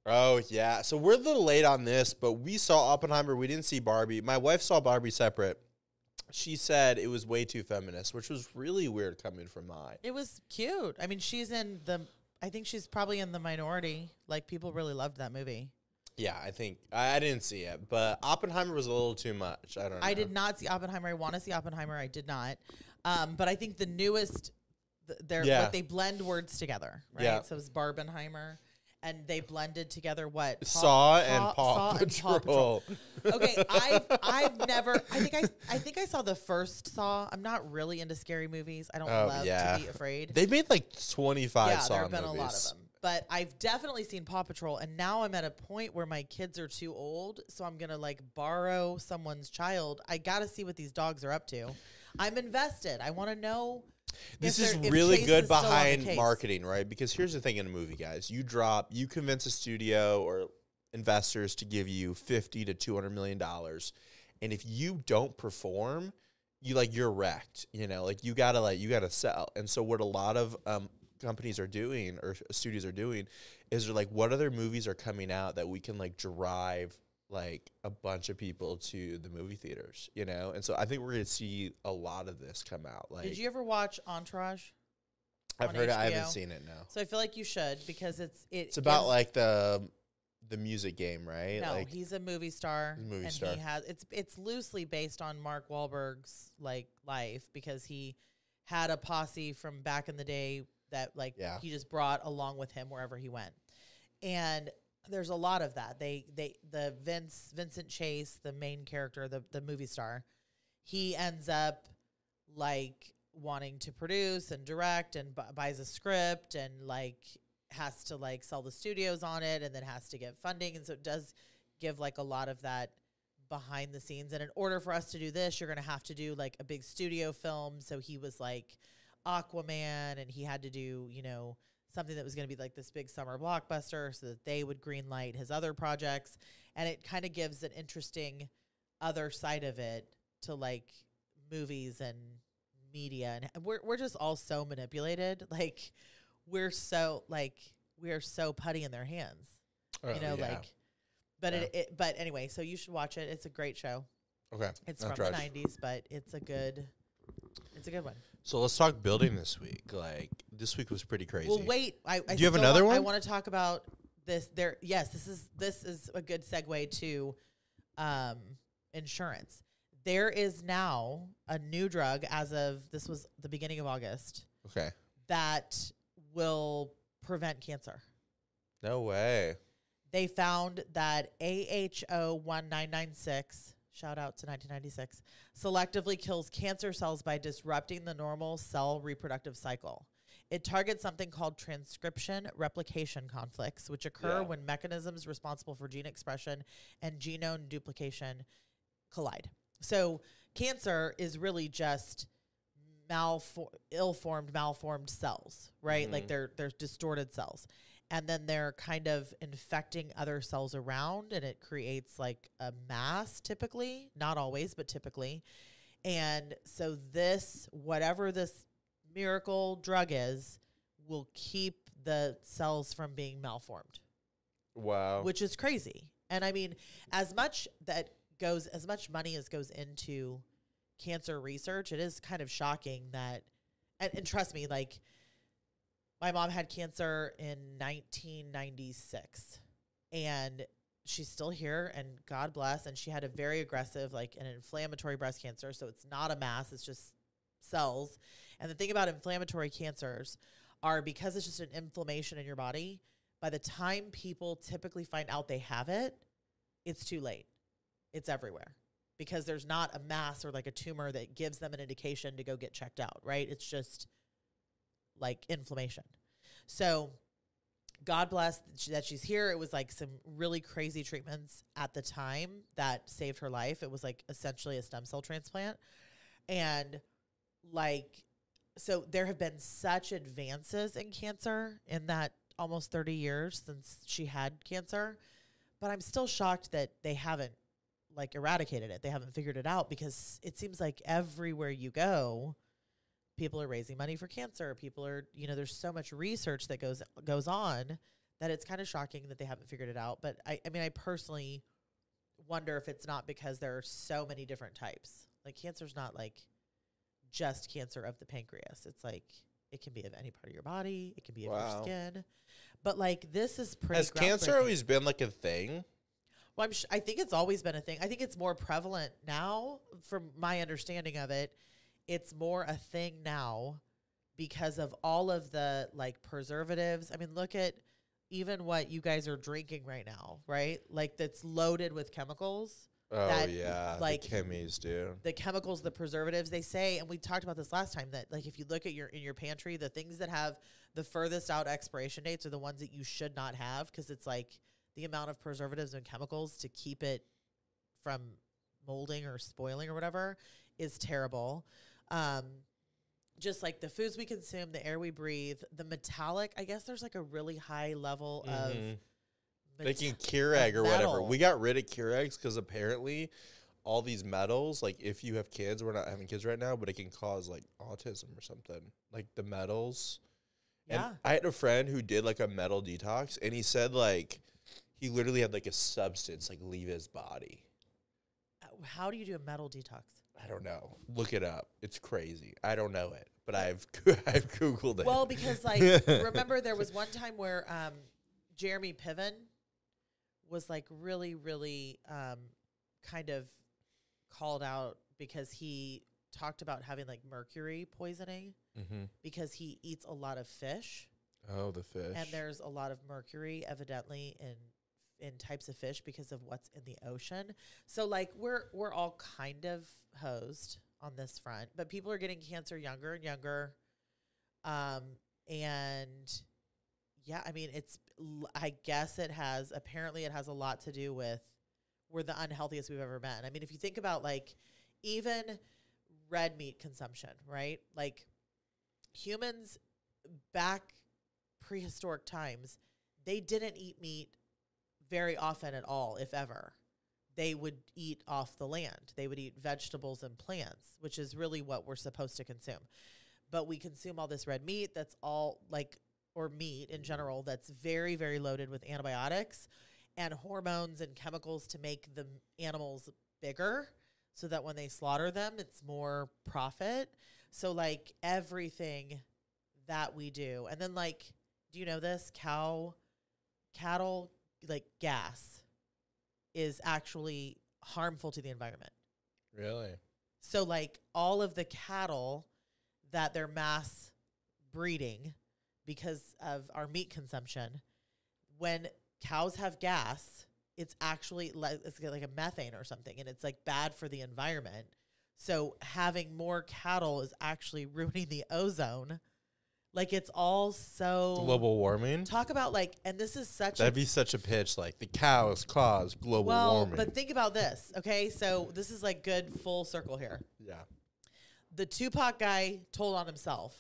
Oh yeah, so we're a little late on this, but we saw Oppenheimer. We didn't see Barbie. My wife saw Barbie separate. She said it was way too feminist, which was really weird coming from mine. It was cute. I mean, she's in the. I think she's probably in the minority. Like people really loved that movie. Yeah, I think I, I didn't see it, but Oppenheimer was a little too much. I don't. know. I did not see Oppenheimer. I want to see Oppenheimer. I did not. Um, but I think the newest, th- they're Yeah. like they blend words together, right? Yeah. So it's Barbenheimer, and they blended together what Paw- Saw and Paw- Paw, Saw and Paw Patrol. Okay, (laughs) I've I've never. I think I I think I saw the first Saw. I'm not really into scary movies. I don't Oh, love yeah. to be afraid. They made like twenty five. yeah, Saw there have been movies. a lot of them. But I've definitely seen Paw Patrol, and now I'm at a point where my kids are too old, so I'm gonna like borrow someone's child. I gotta see what these dogs are up to. I'm invested. I want to know. This is really good is still on the behind marketing, right? Because here's the thing in a movie, guys. You drop, you convince a studio or investors to give you 50 to 200 million dollars. And if you don't perform, you like you're wrecked, you know? Like you got to like you got to sell. And so what a lot of um companies are doing or studios are doing is they're like what other movies are coming out that we can like drive like a bunch of people to the movie theaters, you know? And so I think we're going to see a lot of this come out. Like Did you ever watch Entourage? I've heard it. I haven't seen it now. So I feel like you should because it's it It's about like the the music game, right? no, like he's a movie star, Movie and star. he has it's it's loosely based on Mark Wahlberg's like life because he had a posse from back in the day that like Yeah. he just brought along with him wherever he went, and there's a lot of that. They they the Vince Vincent Chase, the main character, the the movie star, he ends up like wanting to produce and direct and bu- buys a script and like has to like sell the studios on it and then has to get funding. And so it does give like a lot of that behind the scenes. And in order for us to do this you're going to have to do like a big studio film. So he was like aquaman and he had to do you know something that was going to be like this big summer blockbuster so that they would green light his other projects and it kind of gives an interesting other side of it to like movies and media and we're we're just all so manipulated (laughs) like we're so like we're so putty in their hands oh, you know yeah. like but Yeah. it, it but anyway so you should watch it it's a great show okay. it's I'll from the 90s but it's a good it's a good one So let's talk building this week. Like this week was pretty crazy. well wait i, I Do you have another want, i want to talk about this there yes this is this is a good segue to um insurance there is now a new drug as of this was the beginning of august Okay. that will prevent cancer No way. they found that AHO 1996, shout out to 1996, selectively kills cancer cells by disrupting the normal cell reproductive cycle. It targets something called transcription replication conflicts, which occur Yeah. when mechanisms responsible for gene expression and genome duplication collide. So, cancer is really just malfor- ill-formed, malformed cells, right? Like Mhm. they're they're distorted cells and then they're kind of infecting other cells around and it creates like a mass typically not always but typically and so this whatever this miracle drug is will keep the cells from being malformed Wow. which is crazy and i mean as much that goes as much money as goes into cancer research it is kind of shocking that and, and trust me like my mom had cancer in 1996 and she's still here and god bless and she had a very aggressive like an inflammatory breast cancer so it's not a mass it's just cells and the thing about inflammatory cancers are because it's just an inflammation in your body by the time people typically find out they have it it's too late it's everywhere because there's not a mass or like a tumor that gives them an indication to go get checked out right it's just like inflammation so God bless that she's here. It was like some really crazy treatments at the time that saved her life. It was like essentially a stem cell transplant. And like, so there have been such advances in cancer in that almost 30 years since she had cancer. But I'm still shocked that they haven't like eradicated it. They haven't figured it out because it seems like everywhere you go, people are raising money for cancer. People are, you know, there's so much research that goes goes on that it's kind of shocking that they haven't figured it out. But I, I mean, I personally wonder if it's not because there are so many different types. Like cancer's not like just cancer of the pancreas. It's like it can be of any part of your body. It can be of Wow. your skin. But like this is pretty. Has cancer always been like a thing? Well, I'm sh- I think it's always been a thing. I think it's more prevalent now, from my understanding of it. It's more a thing now because of all of the like preservatives. I mean, look at even what you guys are drinking right now, right? Like that's loaded with chemicals. Oh That, yeah, like- the chemies do. The chemicals, the preservatives, they say, and we talked about this last time that like if you look at your in your pantry, the things that have the furthest out expiration dates are the ones that you should not have because it's like the amount of preservatives and chemicals to keep it from molding or spoiling or whatever is terrible. Um, just like the foods we consume, the air we breathe, the metallic. I guess there's like a really high level Mhm. of Making meta- Keurig or whatever. We got rid of Keurigs because apparently all these metals, like if you have kids, we're not having kids right now, but it can cause like autism or something. Like the metals. yeah. And I had a friend who did like a metal detox, and he said like he literally had like a substance like leave his body. Uh, How do you do a metal detox? I don't know. Look it up. It's crazy. I don't know it, but I've (laughs) I've googled it. Well, because like (laughs) remember there was one time where um, Jeremy Piven was like really, really um, kind of called out because he talked about having like mercury poisoning mm-hmm. because he eats a lot of fish Oh, the fish. and there's a lot of mercury evidently in in types of fish because of what's in the ocean. So like we're we're all kind of hosed on this front, but people are getting cancer younger and younger. Um and yeah, I mean it's I guess it has apparently it has a lot to do with we're the unhealthiest we've ever been. I mean if you think about like even red meat consumption, right? Like humans back prehistoric times, they didn't eat meat very often at all, if ever. They would eat off the land. They would eat vegetables and plants, which is really what we're supposed to consume. But we consume all this red meat that's all like, or meat in general, that's very, very loaded with antibiotics and hormones and chemicals to make the animals bigger so that when they slaughter them, it's more profit. So, like, everything that we do. And then like, do you know this? Cow cattle like gas is actually harmful to the environment. really? So like all of the cattle that they're mass breeding because of our meat consumption, when cows have gas, it's actually like it's like a methane or something and it's like bad for the environment. So having more cattle is actually (laughs) ruining the ozone. Like it's all so Global warming. talk about like and this is such That'd be such a pitch. Like the cows cause global well warming. but think about this okay so this is like good full circle here yeah. the tupac guy told on himself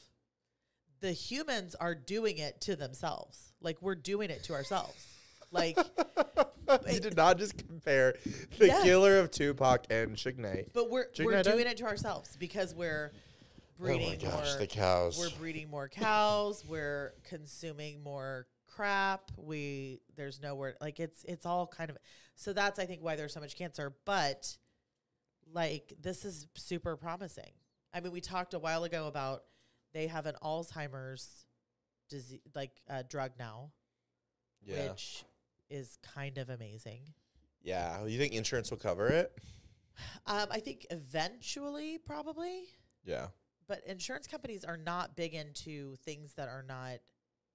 the humans are doing it to themselves like we're doing it to ourselves like (laughs) you did not just compare the Yes. killer of Tupac and Suge Knight. but we're Chicken we're Eye? doing eh? it to ourselves because we're oh breeding oh gosh, more the cows. we're breeding more cows we're consuming more crap we there's nowhere like it's it's all kind of so that's i think why there's so much cancer but like this is super promising i mean we talked a while ago about they have an alzheimer's disease like uh, drug now, Yeah. which is kind of amazing. yeah. You think insurance will cover it? Um, I think eventually, probably, Yeah. but insurance companies are not big into things that are not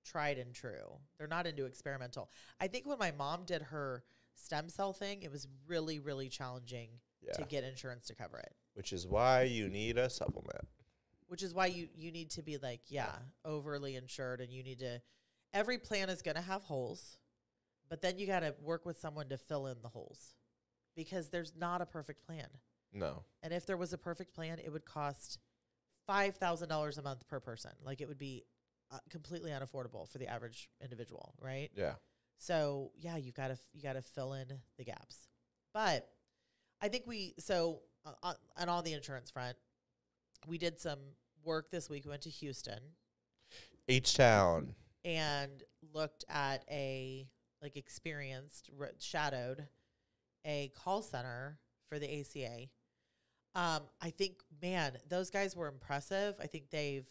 tried and true. They're not into experimental. I think when my mom did her stem cell thing, it was really, really challenging Yeah. to get insurance to cover it. Which is why you need a supplement. Which is why you you need to be like, yeah, overly insured, and you need to. Every plan is going to have holes, but then you got to work with someone to fill in the holes, because there's not a perfect plan. No. And if there was a perfect plan, it would cost five thousand dollars a month per person. Like it would be uh, completely unaffordable for the average individual, right? Yeah. So yeah, you gotta you gotta fill in the gaps. But I think we so uh, on, on all the insurance front, we did some work this week. We went to Houston H Town. and looked at a like experienced r- shadowed a call center for the ACA. Um, I think, man, those guys were impressive. I think they've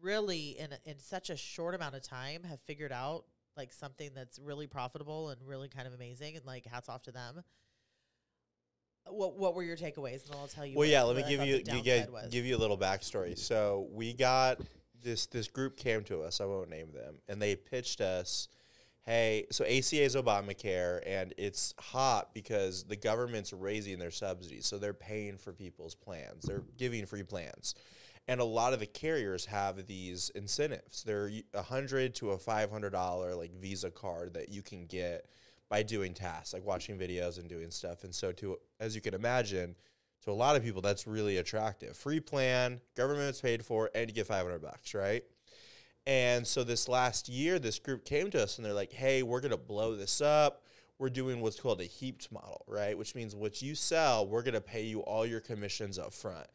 really, in in such a short amount of time, have figured out like something that's really profitable and really kind of amazing. And like, hats off to them. What What were your takeaways? And I'll tell you. Well, yeah. Let me give you, you get, give you a little backstory. So we got this this group came to us. I won't name them, and they pitched us. Hey, so ACA is Obamacare, and it's hot because the government's raising their subsidies, so they're paying for people's plans. They're giving free plans, and a lot of the carriers have these incentives. They're a hundred to a five hundred dollar like Visa card that you can get by doing tasks like watching videos and doing stuff. And so, to as you can imagine, to a lot of people, that's really attractive. Free plan, government's paid for, and you get 500 bucks, right? And so this last year, this group came to us and they're like, hey, we're going to blow this up. We're doing what's called a heaped model, right? Which means what you sell, we're going to pay you all your commissions up front.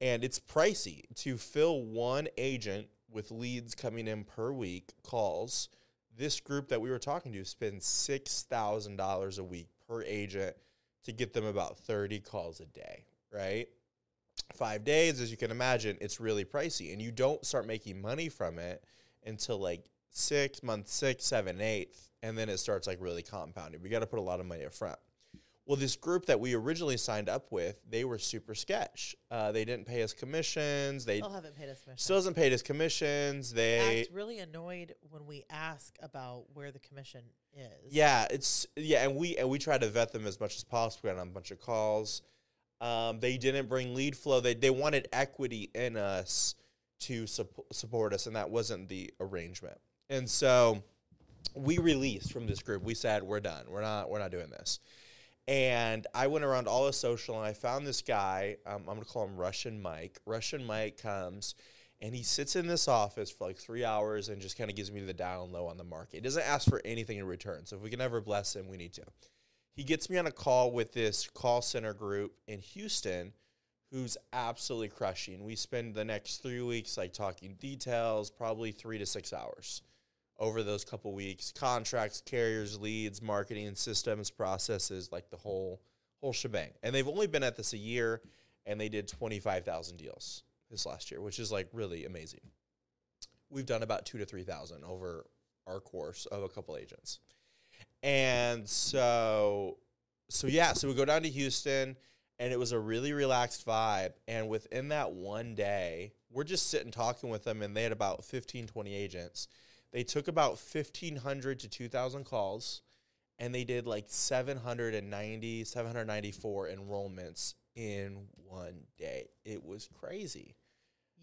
And it's pricey to fill one agent with leads coming in per week, calls. This group that we were talking to spends $6,000 a week per agent to get them about 30 calls a day, right? Five days, as you can imagine, it's really pricey. And you don't start making money from it until like six, month six, seven, eight. And then it starts like really compounding. We got to put a lot of money up front. Well, this group that we originally signed up with, they were super sketch. Uh, they didn't pay us commissions. They Still haven't paid us commission. still hasn't paid us commissions. They act really annoyed when we ask about where the commission is. Yeah, it's yeah, and we and we try to vet them as much as possible. We got on a bunch of calls. Um, they didn't bring lead flow. They they wanted equity in us to sup- support us, and that wasn't the arrangement. And so we released from this group. We said we're done. We're not we're not doing this. And I went around all the social, and I found this guy. Um, I'm gonna call him Russian Mike. Russian Mike comes. And he sits in this office for like three hours and just kind of gives me the down low on the market. He doesn't ask for anything in return. So if we can ever bless him, we need to. He gets me on a call with this call center group in Houston who's absolutely crushing. We spend the next three weeks like talking details, probably three to six hours over those couple weeks. Contracts, carriers, leads, marketing systems, processes, like the whole whole shebang. And they've only been at this a year and they did 25,000 deals this last year, which is like really amazing. We've done about two to 3,000 over our course of a couple agents. And so, so yeah, so we go down to Houston and it was a really relaxed vibe. And within that one day, we're just sitting talking with them and they had about 15, 20 agents. They took about 1,500 to 2,000 calls and they did like 790, 794 enrollments in one day. It was crazy.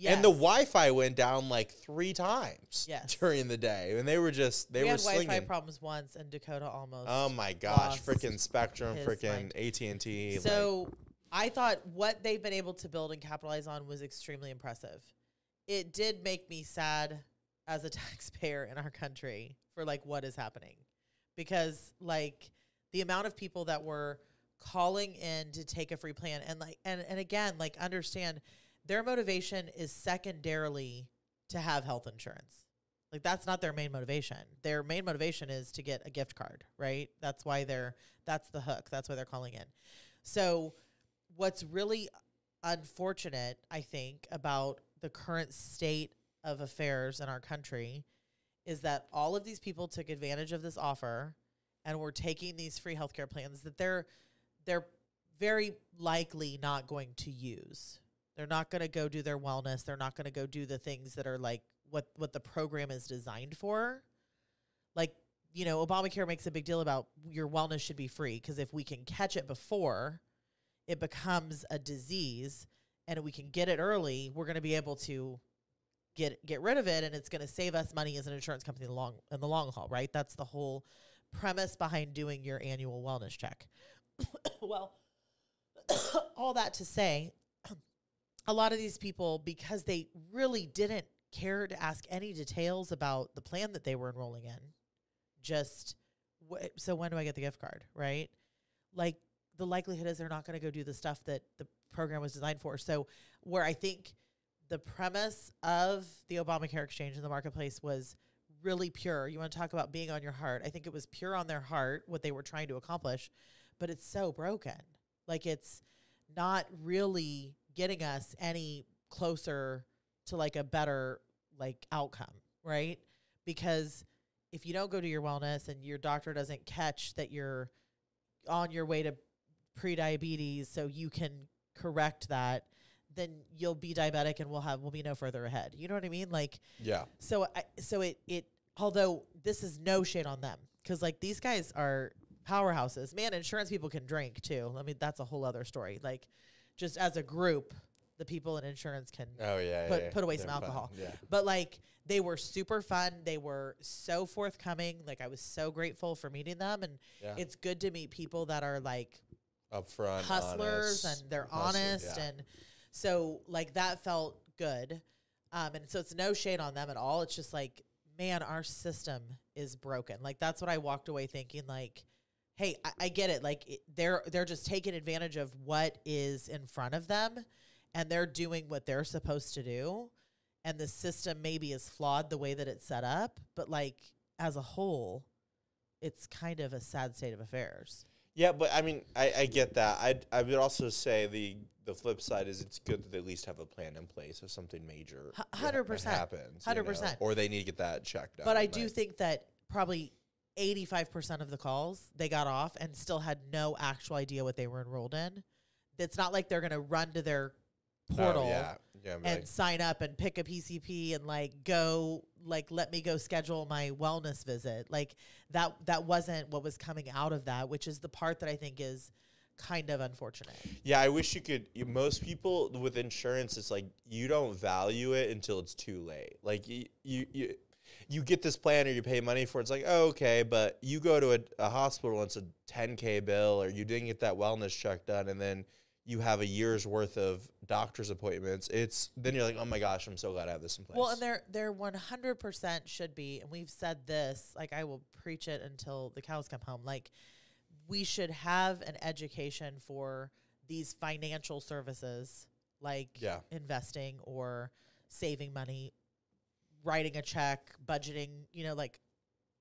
And the Wi-Fi went down like three times Yes. (laughs) during the day, and they were just they we were had Wi-Fi problems once, and Dakota almost. oh my gosh, freaking Spectrum, freaking. AT and T. so I thought what they've been able to build and capitalize on was extremely impressive. It did make me sad as a (laughs) taxpayer in our country for like what is happening, because like the amount of people that were calling in to take a free plan and like and and again like understand their motivation is secondarily to have health insurance. Like that's not their main motivation. Their main motivation is to get a gift card, right? That's why they're that's the hook. That's why they're calling in. So what's really unfortunate, I think, about the current state of affairs in our country is that all of these people took advantage of this offer and were taking these free healthcare plans that they're they're very likely not going to use. They're not going to go do their wellness. They're not going to go do the things that are like what what the program is designed for. Like, you know, Obamacare makes a big deal about your wellness should be free because if we can catch it before it becomes a disease and we can get it early, we're going to be able to get get rid of it and it's going to save us money as an insurance company in the long in the long haul, right? That's the whole premise behind doing your annual wellness check. (coughs) well, (coughs) all that to say, (coughs) a lot of these people because they really didn't care to ask any details about the plan that they were enrolling in. Just wh- so when do I get the gift card, right? Like the likelihood is they're not going to go do the stuff that the program was designed for. So where I think the premise of the Obamacare exchange in the marketplace was really pure. You want to talk about being on your heart. I think it was pure on their heart what they were trying to accomplish, but it's so broken. Like it's not really getting us any closer to like a better like outcome, right? Because if you don't go to your wellness and your doctor doesn't catch that you're on your way to pre-diabetes so you can correct that then you'll be diabetic and we'll have we'll be no further ahead you know what i mean like Yeah. so I, so it it although this is no shade on them because like these guys are powerhouses man insurance people can drink too i mean that's a whole other story like just as a group the people in insurance can Oh yeah. Put- yeah, put away They're some fun. alcohol. Yeah. but like they were super fun they were so forthcoming like i was so grateful for meeting them and Yeah. it's good to meet people that are like Upfront. hustlers honest, and they're honest yeah. and so like that felt good. Um and so it's no shade on them at all. It's just like man our system is broken. Like that's what i walked away thinking like hey i, I get it. Like it, they're they're just taking advantage of what is in front of them and they're doing what they're supposed to do. And the system maybe is flawed the way that it's set up but like as a whole it's kind of a sad state of affairs Yeah, but I mean, I, I get that. I I would also say the the flip side is it's good that they at least have a plan in place if something major 100%, happens. you know, 100%. Or they need to get that checked out. But I do think that probably 85% of the calls they got off and still had no actual idea what they were enrolled in. It's not like they're going to run to their portal Oh, yeah. Yeah. And like, sign up and pick a PCP and like go like let me go schedule my wellness visit. Like that that wasn't what was coming out of that, which is the part that I think is kind of unfortunate. yeah, I wish you could. You, most people with insurance, it's like you don't value it until it's too late. Like you, you, you, you get this plan or you pay money for it. It's like, oh, okay, but you go to a, a hospital and it's a 10K bill or you didn't get that wellness check done and then you have a year's worth of doctor's appointments. It's then you're like, oh my gosh, I'm so glad I have this in place. Well, and there there 100% should be and we've said this, like I will preach it until the cows come home. Like we should have an education for these financial services like Yeah. investing or saving money, writing a check, budgeting, you know, like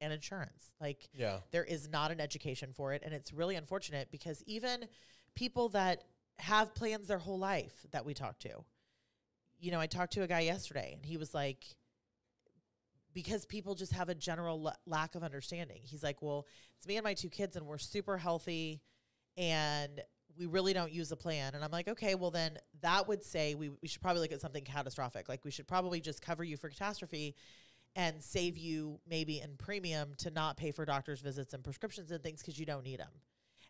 and insurance. Like yeah. there is not an education for it and it's really unfortunate because even people that have plans their whole life that we talk to. You know i talked to a guy yesterday and he was like because people just have a general la- lack of understanding. He's like well it's me and my two kids and we're super healthy and we really don't use a plan. And i'm like okay well then that would say we, we should probably look at something catastrophic. Like we should probably just cover you for catastrophe and save you maybe in premium to not pay for doctor's visits and prescriptions and things because you don't need them.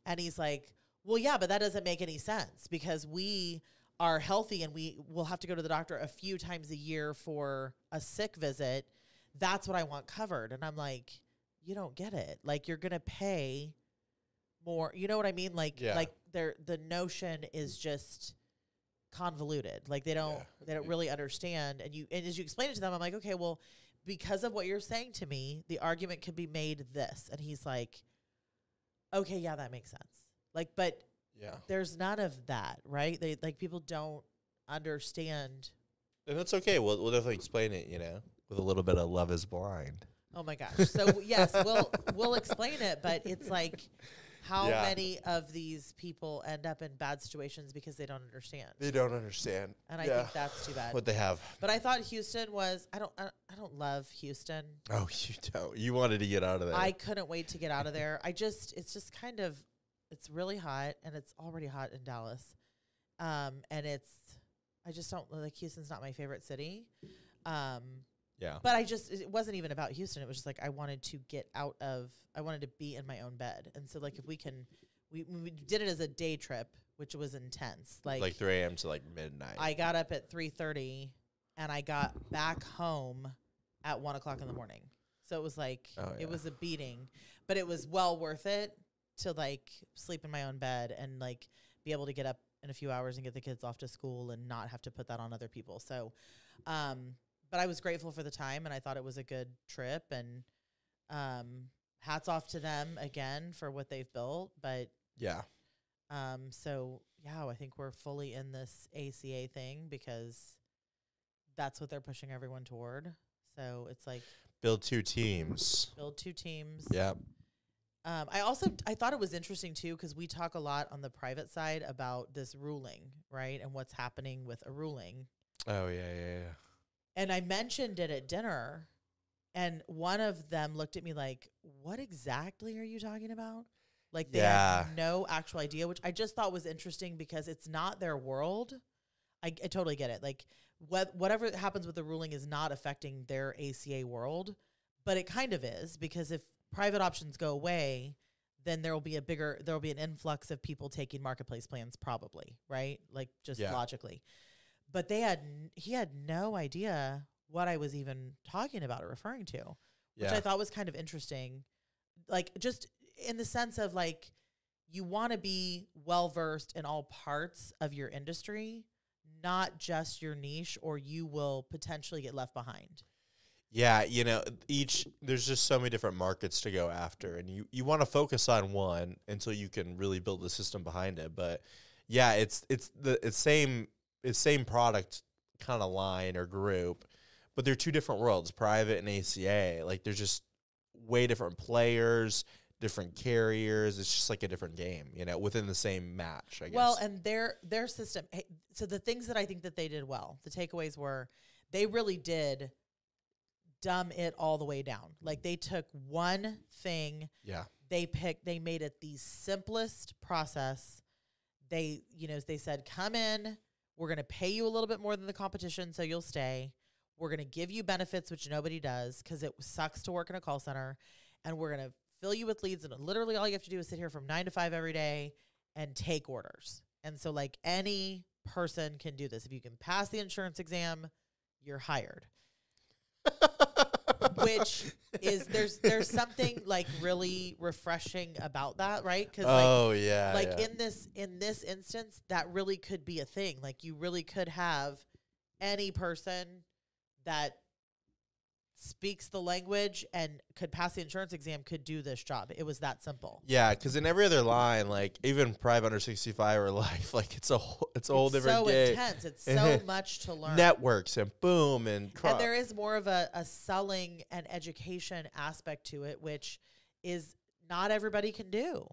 And he's like, well, yeah, but that doesn't make any sense because we are healthy and we will have to go to the doctor a few times a year for a sick visit. That's what I want covered. And I'm like, you don't get it. Like you're going to pay more. You know what I mean? Like, Yeah. like there, the notion is just convoluted. Like they don't, Yeah. they don't really understand. And you, and as you explain it to them, I'm like, okay, well, because of what you're saying to me, the argument could be made this. And he's like, okay, yeah, that makes sense. Like, but Yeah. there's none of that, right? They like people don't understand. And that's okay. We'll, we'll definitely explain it, you know, with a little bit of love is blind. Oh my gosh. So yes, we'll we'll explain it, but it's like how Yeah. many of these people end up in bad situations because they don't understand. They don't understand. And I Yeah. think that's too bad. what they have. But I thought Houston was I don't I, I don't love Houston. Oh, (laughs) you don't. You wanted to get out of there. I couldn't wait to get out of there. I just it's just kind of it's really hot and it's already hot in Dallas. Um and it's I just don't like Houston's not my favorite city. Um yeah. but I just it wasn't even about Houston. It was just like I wanted to get out of I wanted to be in my own bed. And so like if we can we we did it as a day trip, which was intense. Like, Like, 3 a.m. to like midnight. I got up at three thirty and I got back home at one o'clock in the morning. So it was like Oh, yeah. it was a beating. But it was well worth it to like sleep in my own bed and like be able to get up in a few hours and get the kids off to school and not have to put that on other people. So um but I was grateful for the time and I thought it was a good trip and um hats off to them again for what they've built. But yeah. um, so yeah, I think we're fully in this ACA thing because that's what they're pushing everyone toward. So it's like Build two teams. build two teams. Yeah. Um, I also I thought it was interesting too because we talk a lot on the private side about this ruling, right, and what's happening with a ruling. Oh, yeah, yeah, yeah. And I mentioned it at dinner, and one of them looked at me like, "What exactly are you talking about?" Like they Yeah. had no actual idea, which I just thought was interesting because it's not their world. I, I totally get it. Like what whatever happens with the ruling is not affecting their ACA world, but it kind of is because if private options go away, then there will be a bigger there will be an influx of people taking marketplace plans probably, right? Like just Yeah. logically. But they had n- he had no idea what I was even talking about or referring to, which Yeah. I thought was kind of interesting. Like just in the sense of like you want to be well versed in all parts of your industry, not just your niche or you will potentially get left behind. Yeah, you know, each there's just so many different markets to go after, and you you want to focus on one until you can really build the system behind it. But yeah, it's it's the it's same it's same product kind of line or group, but they're two different worlds, private and ACA. Like they're just way different players, different carriers. It's just like a different game, you know, within the same match. I guess. Well, and their their system. So the things that I think that they did well, the takeaways were they really did dumb it all the way down. Like they took one thing, yeah, they picked, they made it the simplest process. They, you know, they said, come in, we're going to pay you a little bit more than the competition, so you'll stay. We're going to give you benefits, which nobody does because it sucks to work in a call center. And we're going to fill you with leads. And literally, all you have to do is sit here from nine to five every day and take orders. And so, like, any person can do this. If you can pass the insurance exam, you're hired. Which is there's there's something like really refreshing about that, right? Because like oh yeah, like yeah. in this in this instance that really could be a thing like you really could have any person that speaks the language and could pass the insurance exam could do this job it was that simple Yeah, because in every other line, like even private under sixty five or life, (laughs) like it's a whole, it's a whole it's different so game. intense it's so (laughs) much to learn Networks and boom and, and there is more of a, a selling and education aspect to it which is not everybody can do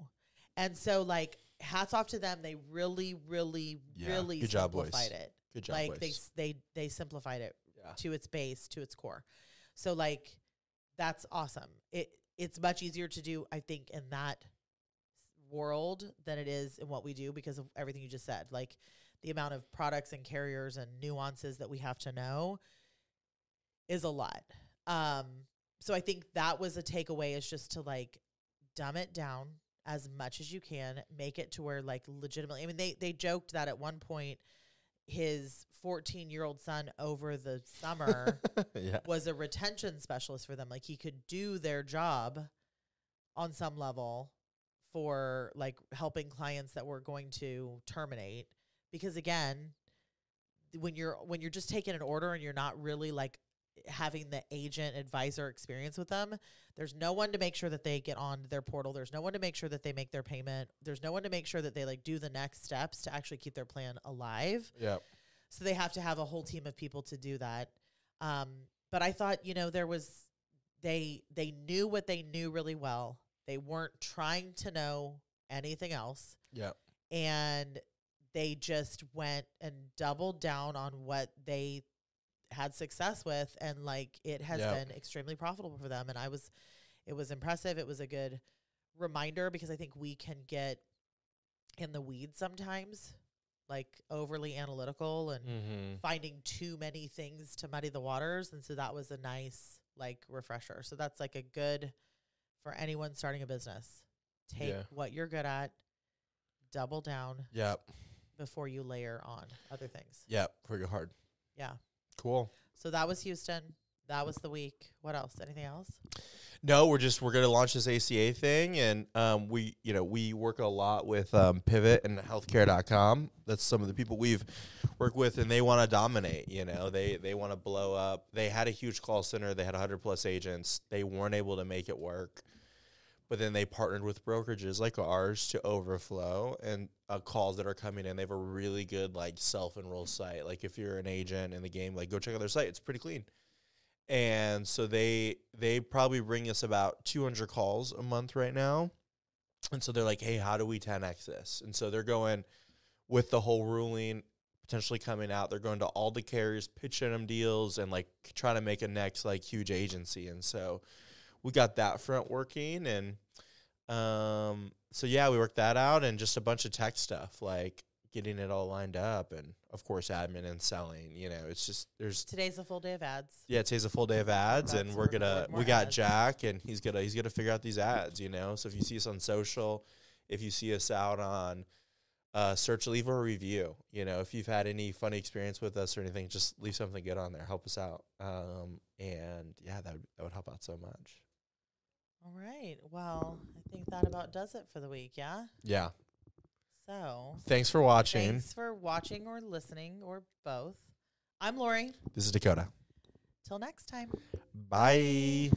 and so like hats off to them they really really Yeah, really good job, boys. it good job, like boys. they they they simplified it Yeah. to its base to its core so like that's awesome. It it's much easier to do i think in that world than it is in what we do because of everything you just said like the amount of products and carriers and nuances that we have to know is a lot. Um so i think that was a takeaway is just to like dumb it down as much as you can make it to where like legitimately i mean they they joked that at one point his 14 year old son over the summer (laughs) yeah, was a retention specialist for them. Like he could do their job on some level for like helping clients that were going to terminate. Because again, when you're when you're just taking an order and you're not really like having the agent advisor experience with them, there's no one to make sure that they get on their portal. There's no one to make sure that they make their payment. There's no one to make sure that they like do the next steps to actually keep their plan alive. yeah, So they have to have a whole team of people to do that. Um, but I thought, you know, there was they they knew what they knew really well. They weren't trying to know anything else. Yeah. And they just went and doubled down on what they had success with and like it has Yep. been extremely profitable for them and I was it was impressive. It was a good reminder because I think we can get in the weeds sometimes, like overly analytical and Mm-hmm. finding too many things to muddy the waters and so that was a nice like refresher so that's like a good for anyone starting a business take Yeah. what you're good at double down Yep. before you layer on other things Yep. Work hard. yeah Cool. so that was houston that was the week what else anything else No, we're just we're gonna launch this ACA thing, and um, we you know we work a lot with um, Pivot and Healthcare.com. That's some of the people we've worked with, and they want to dominate. You know, they they want to blow up. They had a huge call center. They had hundred plus agents. They weren't able to make it work, but then they partnered with brokerages like ours to overflow and uh, calls that are coming in. They have a really good like self enroll site. Like if you're an agent in the game, like go check out their site. It's pretty clean and so they they probably bring us about 200 calls a month right now and so they're like hey how do we 10x this and so they're going with the whole ruling potentially coming out they're going to all the carriers pitching them deals and like trying to make a next like huge agency and so we got that front working and um so yeah we worked that out and just a bunch of tech stuff like getting it all lined up and of course admin and selling you know it's just there's today's a full day of ads yeah, today's a full day of ads, About and we're gonna we got ads. Jack, and he's gonna he's gonna figure out these ads, you know. So if you see us on social, if you see us out on uh, search, leave a review. You know, if you've had any funny experience with us or anything, just leave something good on there. Help us out, um, and yeah, that would, that would help out so much. All right well i think that about does it for the week yeah Yeah, so thanks for watching. thanks for watching or listening or both i'm lori This is Dakota. till next time Bye.